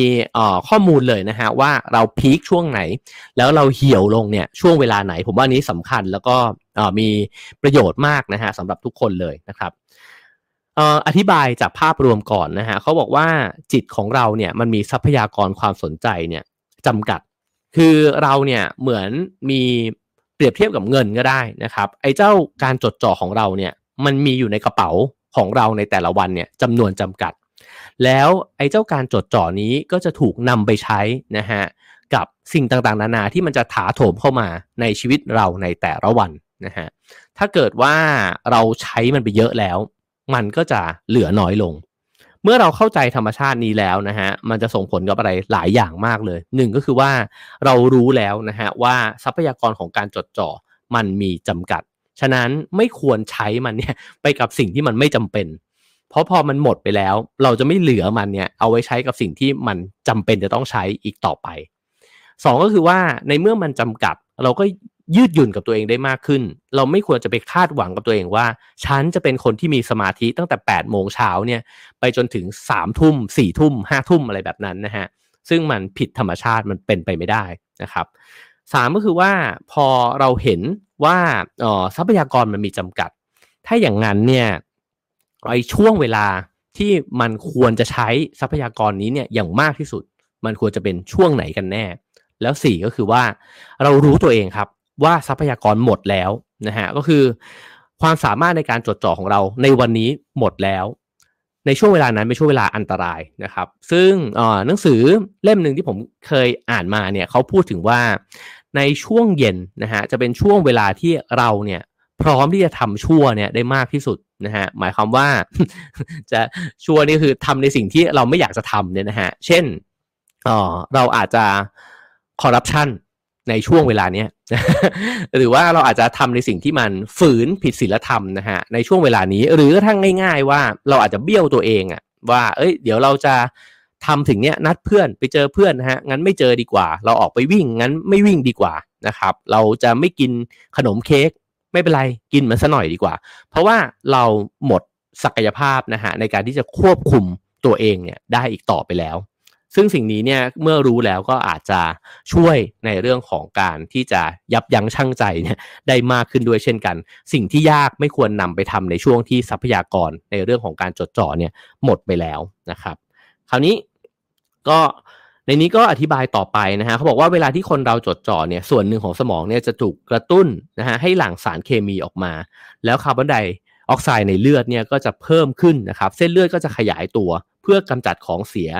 Speaker 1: ข้อมูลเลยนะฮะว่าเราพีคช่วงไหน แล้วเราเหี่ยวลงเนี่ยช่วงเวลาไหน ผมว่านี้สำคัญแล้วก็มีประโยชน์มากนะฮะสำหรับทุกคนเลยนะครับอธิบายจากภาพรวมก่อนนะฮะเขาบอกว่าจิตของเราเนี่ยมันมีทรัพยากรความสนใจเนี่ยจำกัด คือเราเนี่ยเหมือนมีเปรียบเทียบกับเงินก็ได้นะครับ ไอ้เจ้าการจดจ่อของเราเนี่ย มันมีอยู่ในกระเป๋าของเราในแต่ละวันเนี่ยจำนวนจำกัด แล้วไอ้เจ้าการจดจ่อนี้ก็จะถูกนำไปใช้นะฮะกับสิ่งต่างๆ นานาที่มันจะถาโถมเข้ามาในชีวิตเราในแต่ละวันนะฮะถ้าเกิดว่าเราใช้มันไปเยอะแล้ว มันก็จะเหลือน้อยลง เมื่อเราเข้าใจธรรมชาตินี้แล้วนะฮะมันจะส่งผลกับอะไรหลายอย่างมากเลยหนึ่งก็คือว่าเรารู้แล้วนะฮะว่าทรัพยากรของการจดจ่อมันมีจำกัด ฉะนั้นไม่ควรใช้มันเนี่ยไปกับสิ่งที่มันไม่จำเป็น เพราะพอมันหมดไปแล้ว เราจะไม่เหลือมันเนี่ยเอาไว้ใช้กับสิ่งที่มันจำเป็นจะต้องใช้อีกต่อไปสองก็คือว่าในเมื่อมันจำกัด เราก็ยืดหยุ่นกับตัวเองได้มากขึ้น เราไม่ควรจะไปคาดหวังกับตัวเองว่า ฉันจะเป็นคนที่มีสมาธิตั้งแต่8ปดโมงเช้าเนี่ยไปจนถึง3ามทุ่มสี่ทุ่มห้าทุ่มอะไรแบบนั้นนะฮะซึ่งมันผิดธรรมชาติมันเป็นไปไม่ได้นะครับ สามก็คือว่าพอเราเห็นว่าทรัพยากรมันมีจำกัด ถ้าอย่างนั้นเนี่ยไอช่วงเวลาที่มันควรจะใช้ทรัพยากรนี้เนี่ยอย่างมากที่สุด มันควรจะเป็นช่วงไหนกันแน่ แล้วสี่ก็คือว่าเรารู้ตัวเองครับว่าทรัพยากรหมดแล้วนะฮะก็คือความสามารถในการจดจ่อของเราในวันนี้หมดแล้ว ในช่วงเวลานั้นเป็นช่วงเวลาอันตรายนะครับ ซึ่งหนังสือเล่มหนึ่งที่ผมเคยอ่านมาเนี่ยเขาพูดถึงว่า ในช่วงเย็นนะฮะจะเป็นช่วงเวลาที่เราเนี่ยพร้อมที่จะทำชั่วเนี่ยได้มากที่สุดนะฮะหมายความว่าจะชั่วนี่คือทำในสิ่งที่เราไม่อยากจะทำเนี่ยนะฮะเช่นเออเราอาจจะคอร์รัปชันในช่วงเวลาเนี้ยหรือว่าเราอาจจะทำในสิ่งที่มันฝืนผิดศีลธรรมนะฮะในช่วงเวลานี้ หรือทั้งง่าย ๆ ว่าเราอาจจะเบี้ยวตัวเองอะว่า เอ้ย เดี๋ยวเราจะ ทำถึงเนี้ยนัดเพื่อนไปเจอเพื่อนนะฮะงั้นไม่เจอดีกว่า เราออกไปวิ่งงั้นไม่วิ่งดีกว่านะครับ เราจะไม่กินขนมเค้กไม่เป็นไรกินมันซะหน่อยดีกว่า เพราะว่าเราหมดศักยภาพนะฮะในการที่จะควบคุมตัวเองเนี่ยได้อีกต่อไปแล้ว ซึ่งสิ่งนี้เนี่ยเมื่อรู้แล้วก็อาจจะช่วยในเรื่องของการที่จะยับยั้งชั่งใจเนี่ยได้มากขึ้นด้วยเช่นกัน สิ่งที่ยากไม่ควรนำไปทำในช่วงที่ทรัพยากรในเรื่องของการจดจ่อเนี่ยหมดไปแล้วนะครับ คราวนี้ ก็ในนี้ก็อธิบายต่อไปนะฮะเขาบอกว่าเวลาที่คนเราจดจ่อเนี่ยส่วนหนึ่งของสมองเนี่ยจะถูกกระตุ้นนะฮะให้หลั่งสารเคมีออกมา แล้วคาร์บอนไดออกไซด์ในเลือดเนี่ยก็จะเพิ่มขึ้นนะครับเส้นเลือดก็จะขยายตัว เพื่อกำจัดของเสีย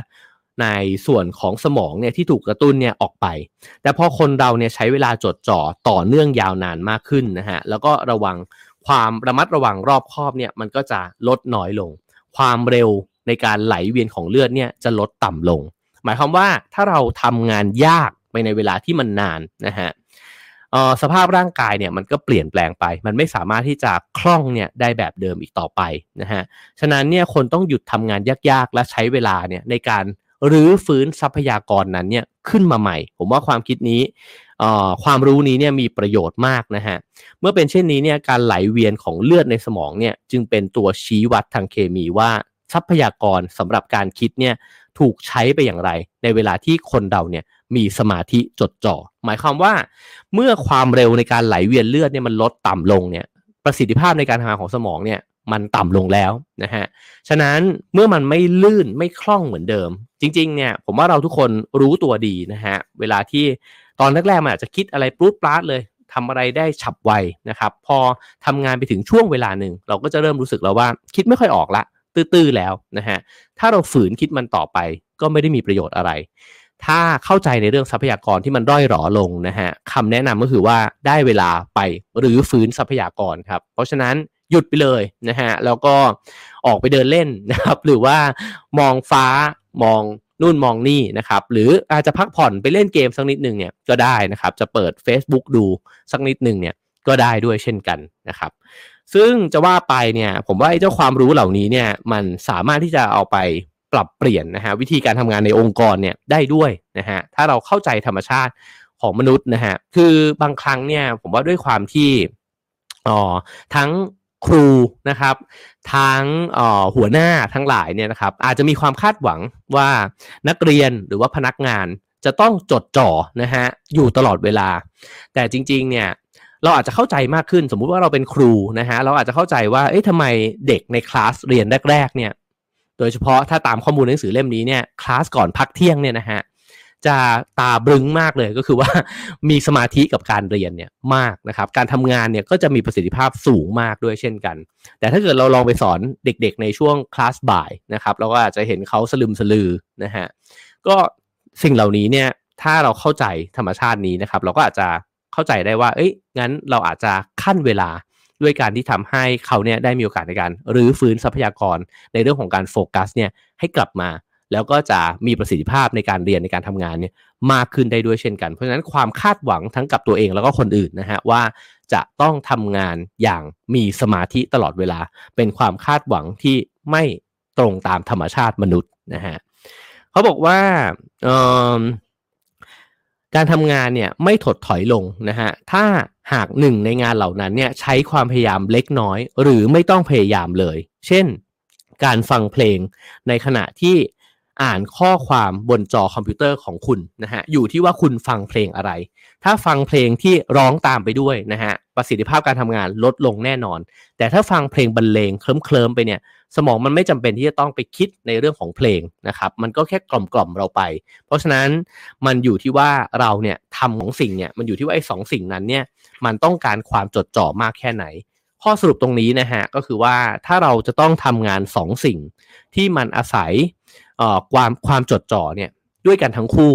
Speaker 1: ในส่วนของสมองเนี่ยที่ถูกกระตุ้นเนี่ยออกไป แต่พอคนเราเนี่ยใช้เวลาจดจ่อต่อเนื่องยาวนานมากขึ้นนะฮะแล้วก็ระวังความระมัดระวังรอบคอบเนี่ยมันก็จะลดน้อยลง ความเร็ว ในการไหลเวียนของเลือดเนี่ยจะลดต่ำลง หมายความว่าถ้าเราทำงานยากไปในเวลาที่มันนานนะฮะสภาพร่างกายเนี่ยมันก็เปลี่ยนแปลงไป มันไม่สามารถที่จะคล่องเนี่ยได้แบบเดิมอีกต่อไปนะฮะฉะนั้นเนี่ยคนต้องหยุดทำงานยากๆ และใช้เวลาเนี่ยในการรื้อฟื้นทรัพยากรนั้นเนี่ยขึ้นมาใหม่ ผมว่าความคิดนี้ความรู้นี้เนี่ยมีประโยชน์มากนะฮะ เมื่อเป็นเช่นนี้เนี่ยการไหลเวียนของเลือดในสมองเนี่ยจึงเป็นตัวชี้วัดทางเคมีว่า ทรัพยากรสำหรับการคิดเนี่ยถูกใช้ไปอย่างไร ในเวลาที่คนเราเนี่ยมีสมาธิจดจ่อ หมายความว่าเมื่อความเร็วในการไหลเวียนเลือดเนี่ยมันลดต่ำลงเนี่ยประสิทธิภาพในการทำงานของสมองเนี่ยมันต่ำลงแล้วนะฮะ ฉะนั้นเมื่อมันไม่ลื่นไม่คล่องเหมือนเดิม จริงๆเนี่ยผมว่าเราทุกคนรู้ตัวดีนะฮะเวลาที่ตอนแรกๆมันอาจจะคิดอะไรปลุ๊ดปลาดเลยทำอะไรได้ฉับไวนะครับ พอทำงานไปถึงช่วงเวลาหนึ่งเราก็จะเริ่มรู้สึกแล้วว่าคิดไม่ค่อยออกละ ตื้อๆแล้วนะฮะถ้าเราฝืนคิดมันต่อไปก็ไม่ได้มีประโยชน์อะไร ถ้าเข้าใจในเรื่องทรัพยากรที่มันด้อยหรอลงนะฮะคำแนะนำก็คือว่าได้เวลาไปหรือฝืนทรัพยากรครับ เพราะฉะนั้นหยุดไปเลยนะฮะแล้วก็ออกไปเดินเล่นนะครับ หรือว่ามองฟ้ามองนู่นมองนี่นะครับ หรืออาจจะพักผ่อนไปเล่นเกมสักนิดหนึ่งเนี่ยก็ได้นะครับ จะเปิด Facebook ดูสักนิดหนึ่งเนี่ยก็ได้ด้วยเช่นกันนะครับซึ่งจะว่าไปเนี่ยผมว่าไอ้เจ้าความรู้เหล่านี้เนี่ยมันสามารถที่จะเอาไปปรับเปลี่ยนนะฮะวิธีการทำงานในองค์กรเนี่ยได้ด้วยนะฮะถ้าเราเข้าใจธรรมชาติของมนุษย์นะฮะคือบางครั้งเนี่ยผมว่าด้วยความที่อ๋อทั้งครูนะครับ ทั้งหัวหน้าทั้งหลายเนี่ยนะครับอาจจะมีความคาดหวังว่านักเรียนหรือว่าพนักงานจะต้องจดจ่อนะฮะอยู่ตลอดเวลา แต่จริงๆเนี่ย เราอาจจะเข้าใจมากขึ้น สมมุติว่าเราเป็นครูนะฮะเราอาจจะเข้าใจว่าเอ๊ะทำไมเด็กในคลาสเรียนแรก ๆ เนี่ย โดยเฉพาะถ้าตามข้อมูลหนังสือเล่มนี้เนี่ยคลาสก่อนพักเที่ยงเนี่ยนะฮะจะตาบึ้งมากเลยก็คือว่ามีสมาธิกับการเรียนเนี่ยมากนะครับ การทำงานเนี่ยก็จะมีประสิทธิภาพสูงมากด้วยเช่นกัน แต่ถ้าเกิดเราลองไปสอนเด็กๆ ในช่วงคลาสบ่ายนะครับเราก็อาจจะเห็นเขาสลึมสลือนะฮะก็สิ่งเหล่านี้เนี่ยถ้าเราเข้าใจธรรมชาตินี้นะครับ เราก็อาจจะ เข้าใจได้ว่า เอ้ยงั้นเราอาจจะขั้นเวลาด้วยการที่ทำให้เขาเนี่ยได้มีโอกาสในการรื้อฟื้นทรัพยากรในเรื่องของการโฟกัสเนี่ยให้กลับมา แล้วก็จะมีประสิทธิภาพในการเรียนในการทำงานเนี่ยมากขึ้นได้ด้วยเช่นกัน เพราะฉะนั้นความคาดหวังทั้งกับตัวเองแล้วก็คนอื่นนะฮะว่าจะต้องทำงานอย่างมีสมาธิตลอดเวลา เป็นความคาดหวังที่ไม่ตรงตามธรรมชาติมนุษย์นะฮะเขาบอกว่า การทำงานเนี่ยไม่ถดถอยลงนะฮะถ้าหากหนึ่งในงานเหล่านั้นเนี่ยใช้ความพยายามเล็กน้อย หรือไม่ต้องพยายามเลย เช่น การฟังเพลงในขณะที่ อ่านข้อความบนจอคอมพิวเตอร์ของคุณนะฮะอยู่ที่ว่าคุณฟังเพลงอะไร ถ้าฟังเพลงที่ร้องตามไปด้วยนะฮะประสิทธิภาพการทำงานลดลงแน่นอน แต่ถ้าฟังเพลงบรรเลงเคลิ้มๆไปเนี่ย สมองมันไม่จำเป็นที่จะต้องไปคิดในเรื่องของเพลงนะครับมันก็แค่กล่อมๆเราไป เพราะฉะนั้นมันอยู่ที่ว่าเราเนี่ยทำของสิ่งเนี่ยมันอยู่ที่ว่าไอ้สองสิ่งนั้นเนี่ยมันต้องการความจดจ่อมากแค่ไหนข้อสรุปตรงนี้นะฮะก็คือว่าถ้าเราจะต้องทำงานสองสิ่งที่มันอาศัย ความความจดจ่อเนี่ยด้วยกันทั้งคู่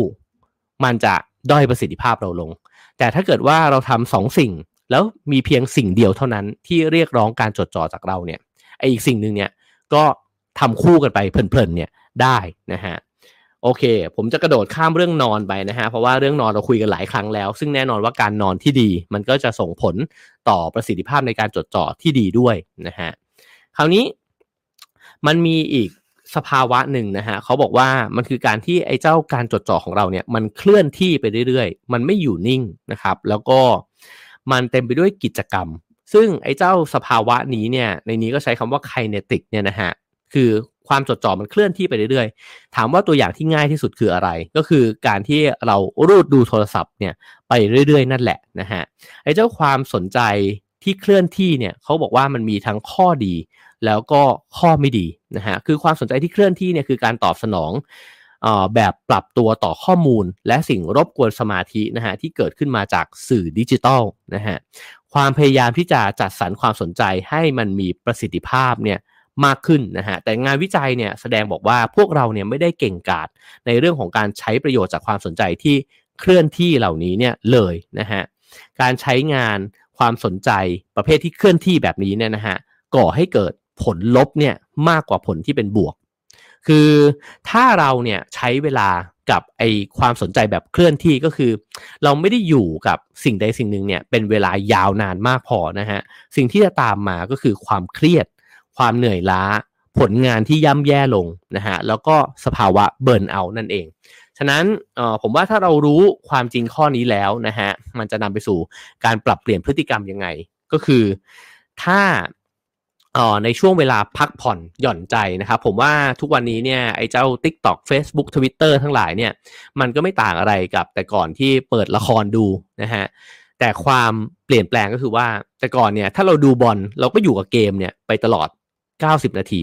Speaker 1: มันจะด้อยประสิทธิภาพเราลง แต่ถ้าเกิดว่าเราทำสองสิ่ง แล้วมีเพียงสิ่งเดียวเท่านั้นที่เรียกร้องการจดจ่อจากเราเนี่ยไออีกสิ่งหนึ่งเนี่ยก็ทำคู่กันไปเพลินๆเนี่ยได้นะฮะโอเค ผมจะกระโดดข้ามเรื่องนอนไปนะฮะ เพราะว่าเรื่องนอนเราคุยกันหลายครั้งแล้ว ซึ่งแน่นอนว่าการนอนที่ดี มันก็จะส่งผลต่อประสิทธิภาพในการจดจ่อที่ดีด้วยนะฮะ คราวนี้มันมีอีก สภาวะหนึ่งนะฮะเขาบอกว่ามันคือการที่ไอ้เจ้าการจดจ่อของเราเนี่ยมันเคลื่อนที่ไปเรื่อยๆ มันไม่อยู่นิ่งนะครับ แล้วก็มันเต็มไปด้วยกิจกรรม ซึ่งไอ้เจ้าสภาวะนี้เนี่ยในนี้ก็ใช้คำว่าไคเนติกเนี่ยนะฮะคือความจดจ่อมันเคลื่อนที่ไปเรื่อยๆ ถามว่าตัวอย่างที่ง่ายที่สุดคืออะไร ก็คือการที่เรารูดดูโทรศัพท์เนี่ยไปเรื่อยๆ นั่นแหละนะฮะไอ้เจ้าความสนใจที่เคลื่อนที่เนี่ยเขาบอกว่ามันมีทั้งข้อดี แล้วก็ข้อไม่ดีนะฮะคือความสนใจที่เคลื่อนที่เนี่ยคือการตอบสนองแบบปรับตัวต่อข้อมูล และสิ่งรบกวนสมาธินะฮะที่เกิดขึ้นมาจากสื่อดิจิทัลนะฮะความพยายามที่จะจัดสรรความสนใจให้มันมีประสิทธิภาพเนี่ยมากขึ้นนะฮะแต่งานวิจัยเนี่ยแสดงบอกว่าพวกเราเนี่ยไม่ได้เก่งกาจในเรื่องของการใช้ประโยชน์จากความสนใจที่เคลื่อนที่เหล่านี้เนี่ยเลยนะฮะการใช้งานความสนใจประเภทที่เคลื่อนที่แบบนี้เนี่ยนะฮะก่อให้เกิด ผลลบเนี่ยมากกว่าผลที่เป็นบวก คือถ้าเราเนี่ยใช้เวลากับไอความสนใจแบบเคลื่อนที่ก็คือ เราไม่ได้อยู่กับสิ่งใดสิ่งหนึ่งเนี่ยเป็นเวลายาวนานมากพอนะฮะสิ่งที่จะตามมาก็คือความเครียด ความเหนื่อยล้า ผลงานที่ย่ำแย่ลงนะฮะแล้วก็สภาวะเบิร์นเอานั่นเอง ฉะนั้นผมว่าถ้าเรารู้ความจริงข้อนี้แล้วนะฮะมันจะนำไปสู่การปรับเปลี่ยนพฤติกรรมยังไง ก็คือ ถ้า ในช่วงเวลาพักผ่อนหย่อนใจนะครับ ผมว่าทุกวันนี้เนี่ยไอ้เจ้า TikTok Facebook Twitter ทั้งหลายเนี่ย มันก็ไม่ต่างอะไรกับแต่ก่อนที่เปิดละครดูนะฮะแต่ความเปลี่ยนแปลงก็คือว่าแต่ก่อนเนี่ยถ้าเราดูบอลเราก็อยู่กับเกมเนี่ยไปตลอด 90 นาที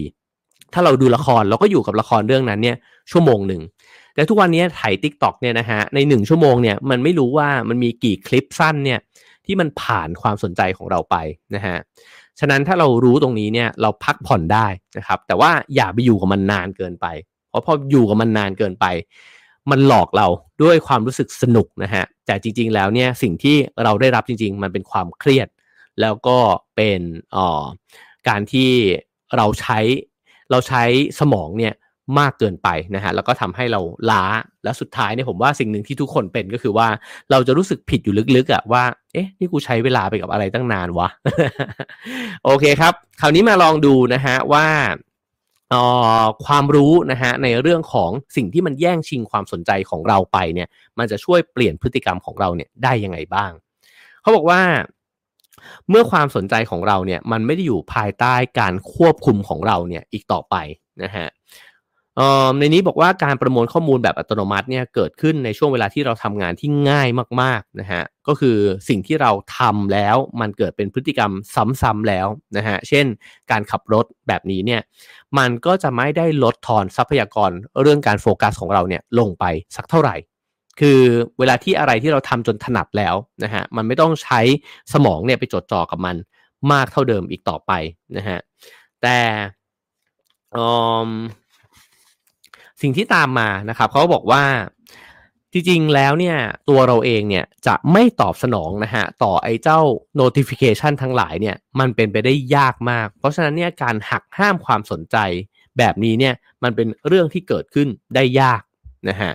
Speaker 1: ถ้าเราดูละครเราก็อยู่กับละครเรื่องนั้นเนี่ยชั่วโมงหนึ่งแต่ทุกวันนี้ไถ TikTok เนี่ยนะฮะในหนึ่งชั่วโมงเนี่ยมันไม่รู้ว่ามันมีกี่คลิปสั้นเนี่ยที่มันผ่านความสนใจของเราไปนะฮะ ฉะนั้นถ้าเรารู้ตรงนี้เนี่ยเราพักผ่อนได้นะครับ แต่ว่าอย่าไปอยู่กับมันนานเกินไป เพราะพออยู่กับมันนานเกินไป มันหลอกเราด้วยความรู้สึกสนุกนะฮะแต่จริง ๆ แล้วเนี่ยสิ่งที่เราได้รับจริง ๆ มันเป็นความเครียด แล้วก็เป็นอ่อการที่เราใช้เราใช้สมองเนี่ย มากเกินไปนะฮะแล้วก็ทำให้เราล้าแล้วสุดท้ายเนี่ยผมว่าสิ่งหนึ่งที่ทุกคนเป็นก็คือว่าเราจะรู้สึกผิดอยู่ลึกๆอะว่าเอ๊ะนี่กูใช้เวลาไปกับอะไรตั้งนานวะ โอเคครับ คราวนี้มาลองดูนะฮะว่าความรู้นะฮะในเรื่องของสิ่งที่มันแย่งชิงความสนใจของเราไปเนี่ย มันจะช่วยเปลี่ยนพฤติกรรมของเราเนี่ยได้ยังไงบ้าง เขาบอกว่าเมื่อความสนใจของเราเนี่ยมันไม่ได้อยู่ภายใต้การควบคุมของเราเนี่ยอีกต่อไปนะฮะ ในนี้บอกว่าการประมวลข้อมูลแบบอัตโนมัติเนี่ยเกิดขึ้นในช่วงเวลาที่เราทำงานที่ง่ายมากๆนะฮะก็คือสิ่งที่เราทำแล้วมันเกิดเป็นพฤติกรรมซ้ำๆแล้วนะฮะเช่น การขับรถแบบนี้เนี่ยมันก็จะไม่ได้ลดทอนทรัพยากรเรื่องการโฟกัสของเราเนี่ยลงไปสักเท่าไหร่ คือเวลาที่อะไรที่เราทำจนถนัดแล้วนะฮะมันไม่ต้องใช้สมองเนี่ยไปจดจ่อกับมันมากเท่าเดิมอีกต่อไปนะฮะแต่ สิ่งที่ตามมานะครับเขาบอกว่าจริงๆ แล้วเนี่ยตัวเราเองเนี่ยจะไม่ตอบสนองนะฮะต่อไอ้เจ้า notification ทั้งหลายเนี่ยมันเป็นไปได้ยากมาก เพราะฉะนั้นเนี่ยการหักห้ามความสนใจแบบนี้เนี่ยมันเป็นเรื่องที่เกิดขึ้นได้ยากนะฮะ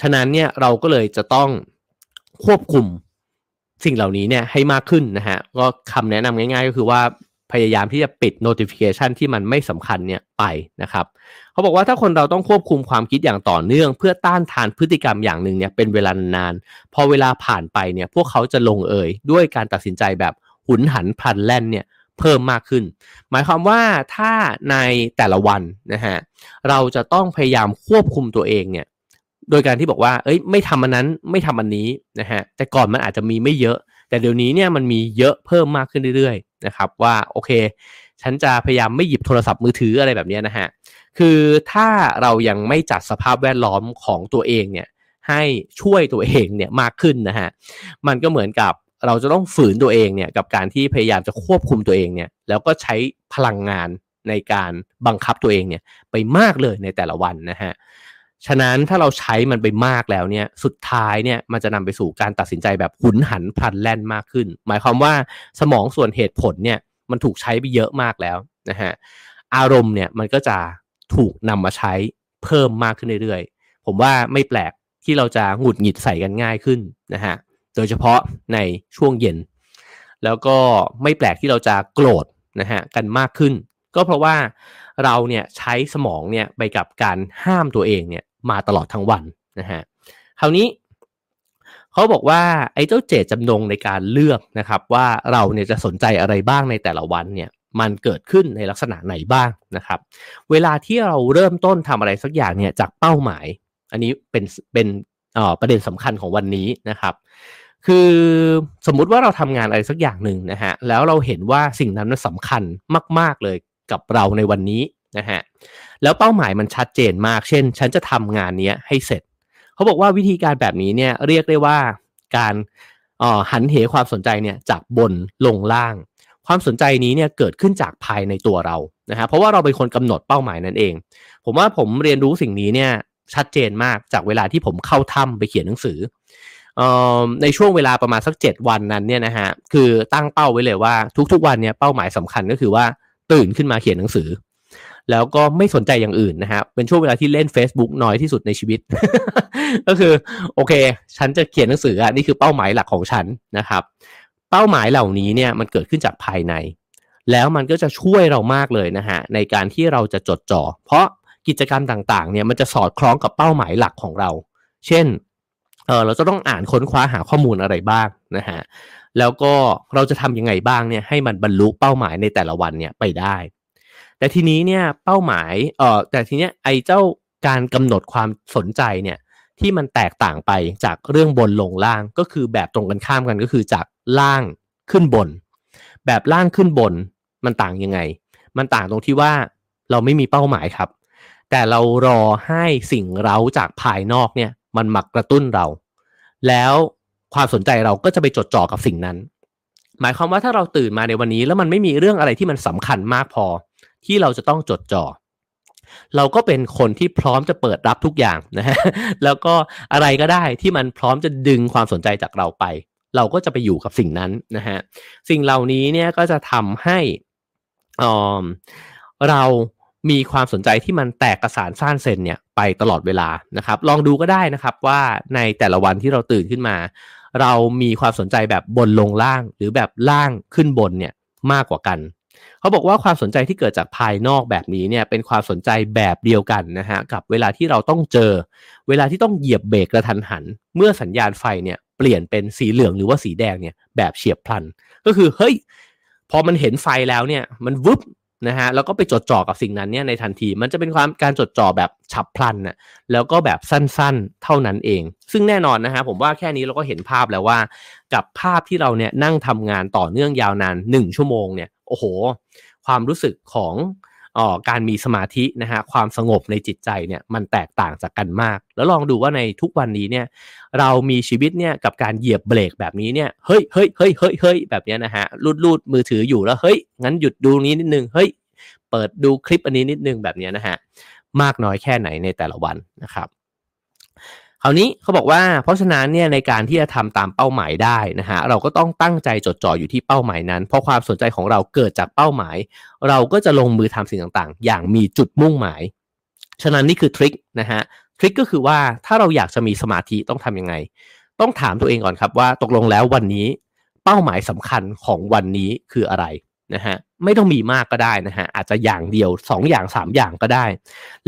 Speaker 1: ฉะนั้นเนี่ยเราก็เลยจะต้องควบคุมสิ่งเหล่านี้เนี่ยให้มากขึ้นนะฮะก็คำแนะนำง่ายๆ ก็คือว่า พยายามที่จะปิด notification ที่มันไม่สำคัญเนี่ยไปนะครับเขาบอกว่าถ้าคนเราต้องควบคุมความคิดอย่างต่อเนื่อง เพื่อต้านทานพฤติกรรมอย่างหนึ่งเนี่ยเป็นเวลานานพอเวลาผ่านไปเนี่ยพวกเขาจะลงเอยด้วยการตัดสินใจแบบหุนหันพลันแล่นเนี่ยเพิ่มมากขึ้น หมายความว่าถ้าในแต่ละวันนะฮะเราจะต้องพยายามควบคุมตัวเองเนี่ยโดยการที่บอกว่า เอ้ย ไม่ทำอันนั้น ไม่ทำอันนี้นะฮะ แต่ก่อนมันอาจจะมีไม่เยอะ แต่เดี๋ยวนี้เนี่ยมันมีเยอะเพิ่มมากขึ้นเรื่อย นะครับว่าโอเค ฉันจะพยายามไม่หยิบโทรศัพท์มือถืออะไรแบบนี้นะฮะคือถ้าเรายังไม่จัดสภาพแวดล้อมของตัวเองเนี่ยให้ช่วยตัวเองเนี่ยมากขึ้นนะฮะมันก็เหมือนกับเราจะต้องฝืนตัวเองเนี่ยกับการที่พยายามจะควบคุมตัวเองเนี่ยแล้วก็ใช้พลังงานในการบังคับตัวเองเนี่ยไปมากเลยในแต่ละวันนะฮะ ฉะนั้นถ้าเราใช้มันไปมากแล้วเนี่ยสุดท้ายเนี่ยมันจะนำไปสู่การตัดสินใจแบบหุนหันพลันแล่นมากขึ้น หมายความว่าสมองส่วนเหตุผลเนี่ยมันถูกใช้ไปเยอะมากแล้วนะฮะอารมณ์เนี่ยมันก็จะถูกนำมาใช้เพิ่มมากขึ้นเรื่อยๆ ผมว่าไม่แปลกที่เราจะหงุดหงิดใส่กันง่ายขึ้นนะฮะโดยเฉพาะในช่วงเย็น แล้วก็ไม่แปลกที่เราจะโกรธนะฮะกันมากขึ้น ก็เพราะว่าเราเนี่ยใช้สมองเนี่ยไปกับการห้ามตัวเองเนี่ย มาตลอดทั้งวันนะฮะคราวนี้เขาบอกว่าไอ้เจ้าเจตจำนงในการเลือกนะครับ ว่าเราเนี่ยจะสนใจอะไรบ้างในแต่ละวันเนี่ยมันเกิดขึ้นในลักษณะไหนบ้างนะครับ เวลาที่เราเริ่มต้นทำอะไรสักอย่างเนี่ยจากเป้าหมาย อันนี้เป็นเป็นประเด็นสำคัญของวันนี้นะครับ คือสมมุติว่าเราทำงานอะไรสักอย่างหนึ่งนะฮะแล้วเราเห็นว่าสิ่งนั้นมันสำคัญมาก ๆเลยกับเราในวันนี้นะฮะ แล้วเป้าหมายมันชัดเจนมาก เช่น ฉันจะทำงานนี้ให้เสร็จ เขาบอกว่าวิธีการแบบนี้เนี่ยเรียกได้ว่าการหันเหความสนใจเนี่ยจากบนลงล่าง ความสนใจนี้เนี่ยเกิดขึ้นจากภายในตัวเรานะฮะเพราะว่าเราเป็นคนกำหนดเป้าหมายนั่นเอง ผมว่าผมเรียนรู้สิ่งนี้เนี่ยชัดเจนมากจากเวลาที่ผมเข้าถ้ำไปเขียนหนังสือในช่วงเวลาประมาณสัก 7 วันนั้นเนี่ยนะฮะคือตั้งเป้าไว้เลยว่าทุกๆวันเนี่ยเป้าหมายสำคัญก็คือว่าตื่นขึ้นมาเขียนหนังสือ แล้วก็ไม่สนใจอย่างอื่นนะฮะเป็นช่วงเวลาที่เล่น Facebook น้อยที่สุดในชีวิต ก็คือโอเค ฉันจะเขียนหนังสืออะนี่คือเป้าหมายหลักของฉันนะครับ เป้าหมายเหล่านี้เนี่ยมันเกิดขึ้นจากภายใน แล้วมันก็จะช่วยเรามากเลยนะฮะในการที่เราจะจดจ่อ เพราะกิจกรรมต่างๆเนี่ยมันจะสอดคล้องกับเป้าหมายหลักของเรา เช่นเออเราจะต้องอ่านค้นคว้าหาข้อมูลอะไรบ้างนะฮะแล้วก็เราจะทำยังไงบ้างเนี่ยให้มันบรรลุเป้าหมายในแต่ละวันเนี่ยไปได้ แต่ทีนี้เนี่ยเป้าหมายเออแต่ทีเนี้ยไอ้เจ้าการกำหนดความสนใจเนี่ยที่มันแตกต่างไปจากเรื่องบนลงล่างก็คือแบบตรงกันข้ามกันก็คือจากล่างขึ้นบน แบบล่างขึ้นบนมันต่างยังไง มันต่างตรงที่ว่าเราไม่มีเป้าหมายครับ แต่เรารอให้สิ่งเราจากภายนอกเนี่ยมันมากระตุ้นเรา แล้วความสนใจเราก็จะไปจดจ่อกับสิ่งนั้น หมายความว่าถ้าเราตื่นมาในวันนี้แล้วมันไม่มีเรื่องอะไรที่มันสำคัญมากพอ ที่เราจะต้องจดจ่อเราก็เป็นคนที่พร้อมจะเปิดรับทุกอย่างนะฮะแล้วก็อะไรก็ได้ที่มันพร้อมจะดึงความสนใจจากเราไป เราก็จะไปอยู่กับสิ่งนั้นนะฮะสิ่งเหล่านี้เนี่ยก็จะทำให้เรามีความสนใจที่มันแตกกระสานซ่านเซนเนี่ยไปตลอดเวลานะครับ ลองดูก็ได้นะครับว่าในแต่ละวันที่เราตื่นขึ้นมา เรามีความสนใจแบบบนลงล่างหรือแบบล่างขึ้นบนเนี่ยมากกว่ากัน เขาบอกว่าความสนใจที่เกิดจากภายนอกแบบนี้เนี่ยเป็นความสนใจแบบเดียวกันนะฮะกับเวลาที่เราต้องเจอ เวลาที่ต้องเหยียบเบรกกระทันหัน เมื่อสัญญาณไฟเนี่ยเปลี่ยนเป็นสีเหลืองหรือว่าสีแดงเนี่ยแบบเฉียบพลัน ก็คือเฮ้ยพอมันเห็นไฟแล้วเนี่ยมันวุบนะฮะแล้วก็ไปจดจ่อกับสิ่งนั้นเนี่ยในทันที มันจะเป็นความการจดจ่อแบบฉับพลันนะแล้วก็แบบสั้นๆเท่านั้นเอง ซึ่งแน่นอนนะฮะผมว่าแค่นี้เราก็เห็นภาพแล้วว่า กับภาพที่เราเนี่ยนั่งทำงานต่อเนื่องยาวนาน 1 ชั่วโมงเนี่ย โอ้โห ความรู้สึกของออการมีสมาธินะฮะความสงบในจิตใจเนี่ยมันแตกต่างจากกันมาก แล้วลองดูว่าในทุกวันนี้เนี่ยเรามีชีวิตเนี่ยกับการเหยียบเบรกแบบนี้เนี่ยเฮ้ยเฮ้ยเฮ้ยเฮ้ยเฮ้ยแบบนี้นะฮะลูดลูดมือถืออยู่แล้วเฮ้ยงั้นหยุดดูนี้นิดนึงเฮ้ยเปิดดูคลิปอันนี้นิดนึงแบบนี้นะฮะมากน้อยแค่ไหนในแต่ละวันนะครับ คราวนี้เขาบอกว่าเพราะฉะนั้นเนี่ยในการที่จะทำตามเป้าหมายได้นะฮะเราก็ต้องตั้งใจจดจ่ออยู่ที่เป้าหมายนั้น เพราะความสนใจของเราเกิดจากเป้าหมาย เราก็จะลงมือทำสิ่งต่างๆ อย่างมีจุดมุ่งหมาย ฉะนั้นนี่คือทริคนะฮะทริคก็คือว่าถ้าเราอยากจะมีสมาธิต้องทํำยังไง ต้องถามตัวเองก่อนครับว่าตกลงแล้ววันนี้เป้าหมายสำคัญของวันนี้คืออะไร นะฮะไม่ต้องมีมากก็ได้นะฮะอาจจะอย่างเดียว2ออย่าง 3 อย่างก็ได้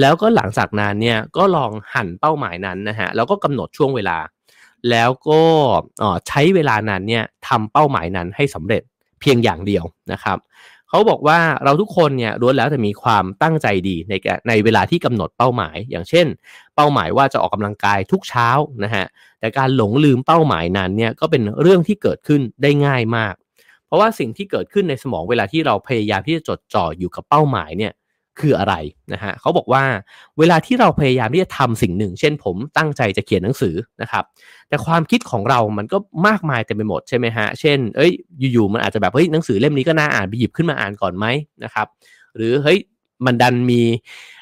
Speaker 1: แล้วก็หลังจากนั้นเนี่ยก็ลองหั่นเป้าหมายนั้นนะฮะแล้วก็กำหนดช่วงเวลา แล้วก็ใช้เวลานั้นเนี่ยทำเป้าหมายนั้นให้สำเร็จเพียงอย่างเดียวนะครับเขาบอกว่าเราทุกคนเนี่ยล้วนแล้วแต่มีความตั้งใจดีในในเวลาที่กำหนดเป้าหมาย อย่างเช่น เป้าหมายว่าจะออกกำลังกายทุกเช้านะฮะแต่การหลงลืมเป้าหมายนั้นเนี่ยก็เป็นเรื่องที่เกิดขึ้นได้ง่ายมาก เพราะว่าสิ่งที่เกิดขึ้นในสมองเวลาที่เราพยายามที่จะจดจ่ออยู่กับเป้าหมายเนี่ยคืออะไรนะฮะเขาบอกว่าเวลาที่เราพยายามที่จะทำสิ่งหนึ่ง เช่นผมตั้งใจจะเขียนหนังสือนะครับ แต่ความคิดของเรามันก็มากมายเต็มไปหมดใช่ไหมฮะเช่นเอ้ยอยู่ๆมันอาจจะแบบเฮ้ยหนังสือเล่มนี้ก็น่าอ่านไปหยิบขึ้นมาอ่านก่อนไหมนะครับ หรือเฮ้ยมันดันมี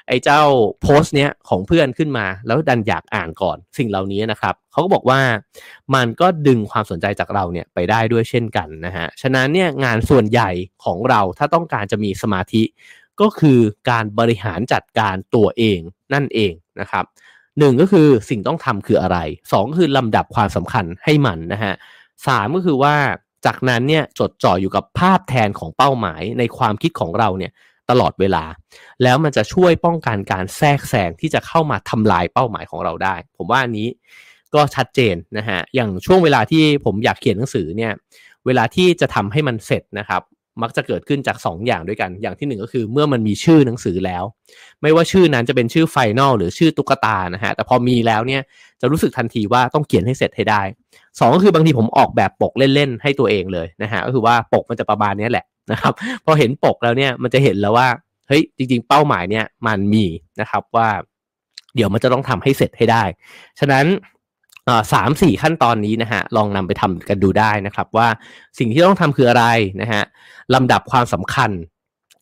Speaker 1: ไอ้เจ้าโพสต์เนี้ยของเพื่อนขึ้นมา แล้วดันอยากอ่านก่อนสิ่งเหล่านี้นะครับเขาก็บอกว่ามันก็ดึงความสนใจจากเราเนี่ยไปได้ด้วยเช่นกันนะฮะฉะนั้นเนี่ยงานส่วนใหญ่ของเราถ้าต้องการจะมีสมาธิ ก็คือการบริหารจัดการตัวเองนั่นเองนะครับหนึ่งก็คือสิ่งต้องทำคืออะไรสองก็คือลำดับความสำคัญให้มันนะฮะสามก็คือว่าจากนั้นเนี่ยจดจ่ออยู่กับภาพแทนของเป้าหมายในความคิดของเราเนี่ย ตลอดเวลา แล้วมันจะช่วยป้องกันการแทรกแซงที่จะเข้ามาทำลายเป้าหมายของเราได้ ผมว่าอันนี้ก็ชัดเจนนะฮะอย่างช่วงเวลาที่ผมอยากเขียนหนังสือเนี่ยเวลาที่จะทำให้มันเสร็จนะครับมักจะเกิดขึ้นจาก2ออย่างด้วยกัน อย่างที่ 1 ก็คือเมื่อมันมีชื่อหนังสือแล้ว ไม่ว่าชื่อนั้นจะเป็นชื่อไฟนอลหรือชื่อตุ๊กตานะฮะ แต่พอมีแล้วเนี่ยจะรู้สึกทันทีว่าต้องเขียนให้เสร็จให้ได้ 2 ก็คือบางทีผมออกแบบปกเล่น ๆ ให้ตัวเองเลยนะฮะ ก็คือว่าปกมันจะประมาณนี้แหละ นะครับพอเห็นปกแล้วเนี่ยมันจะเห็นแล้วว่าเฮ้ยจริง ๆ เป้าหมายเนี่ยมันมีนะครับว่า เดี๋ยวมันจะต้องทำให้เสร็จให้ได้ ฉะนั้นสามสี่ขั้นตอนนี้นะฮะลองนำไปทำกันดูได้นะครับว่าสิ่งที่ต้องทำคืออะไรนะฮะลำดับความสำคัญ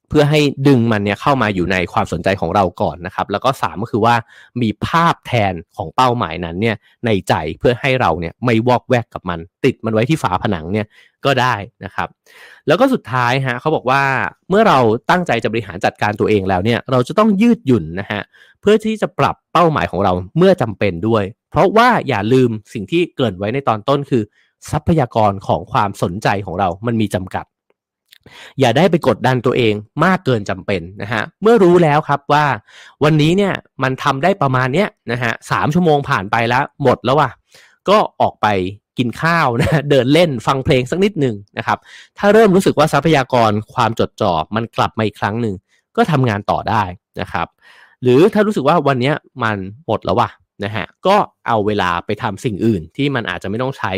Speaker 1: เพื่อให้ดึงมันเนี่ยเข้ามาอยู่ในความสนใจของเราก่อนนะครับ แล้วก็สามก็คือว่ามีภาพแทนของเป้าหมายนั้นเนี่ยในใจเพื่อให้เราเนี่ยไม่วอกแวกกับมัน ติดมันไว้ที่ฝาผนังเนี่ยก็ได้นะครับ แล้วก็สุดท้ายฮะเขาบอกว่าเมื่อเราตั้งใจจะบริหารจัดการตัวเองแล้วเนี่ยเราจะต้องยืดหยุ่นนะฮะเพื่อที่จะปรับเป้าหมายของเราเมื่อจำเป็นด้วย เพราะว่าอย่าลืมสิ่งที่เกริ่นไว้ในตอนต้นคือ ทรัพยากรของความสนใจของเรามันมีจำกัด อย่าได้ไปกดดันตัวเองมากเกินจำเป็นนะฮะเมื่อรู้แล้วครับว่าวันนี้เนี่ยมันทำได้ประมาณเนี้ยนะฮะสามชั่วโมงผ่านไปแล้วหมดแล้วว่ะก็ออกไปกินข้าวนะเดินเล่นฟังเพลงสักนิดหนึ่งนะครับถ้าเริ่มรู้สึกว่าทรัพยากรความจดจ่อมันกลับมาอีกครั้งหนึ่งก็ทำงานต่อได้นะครับหรือถ้ารู้สึกว่าวันนี้มันหมดแล้วว่ะนะฮะก็เอาเวลาไปทำสิ่งอื่นที่มันอาจจะไม่ต้องใช้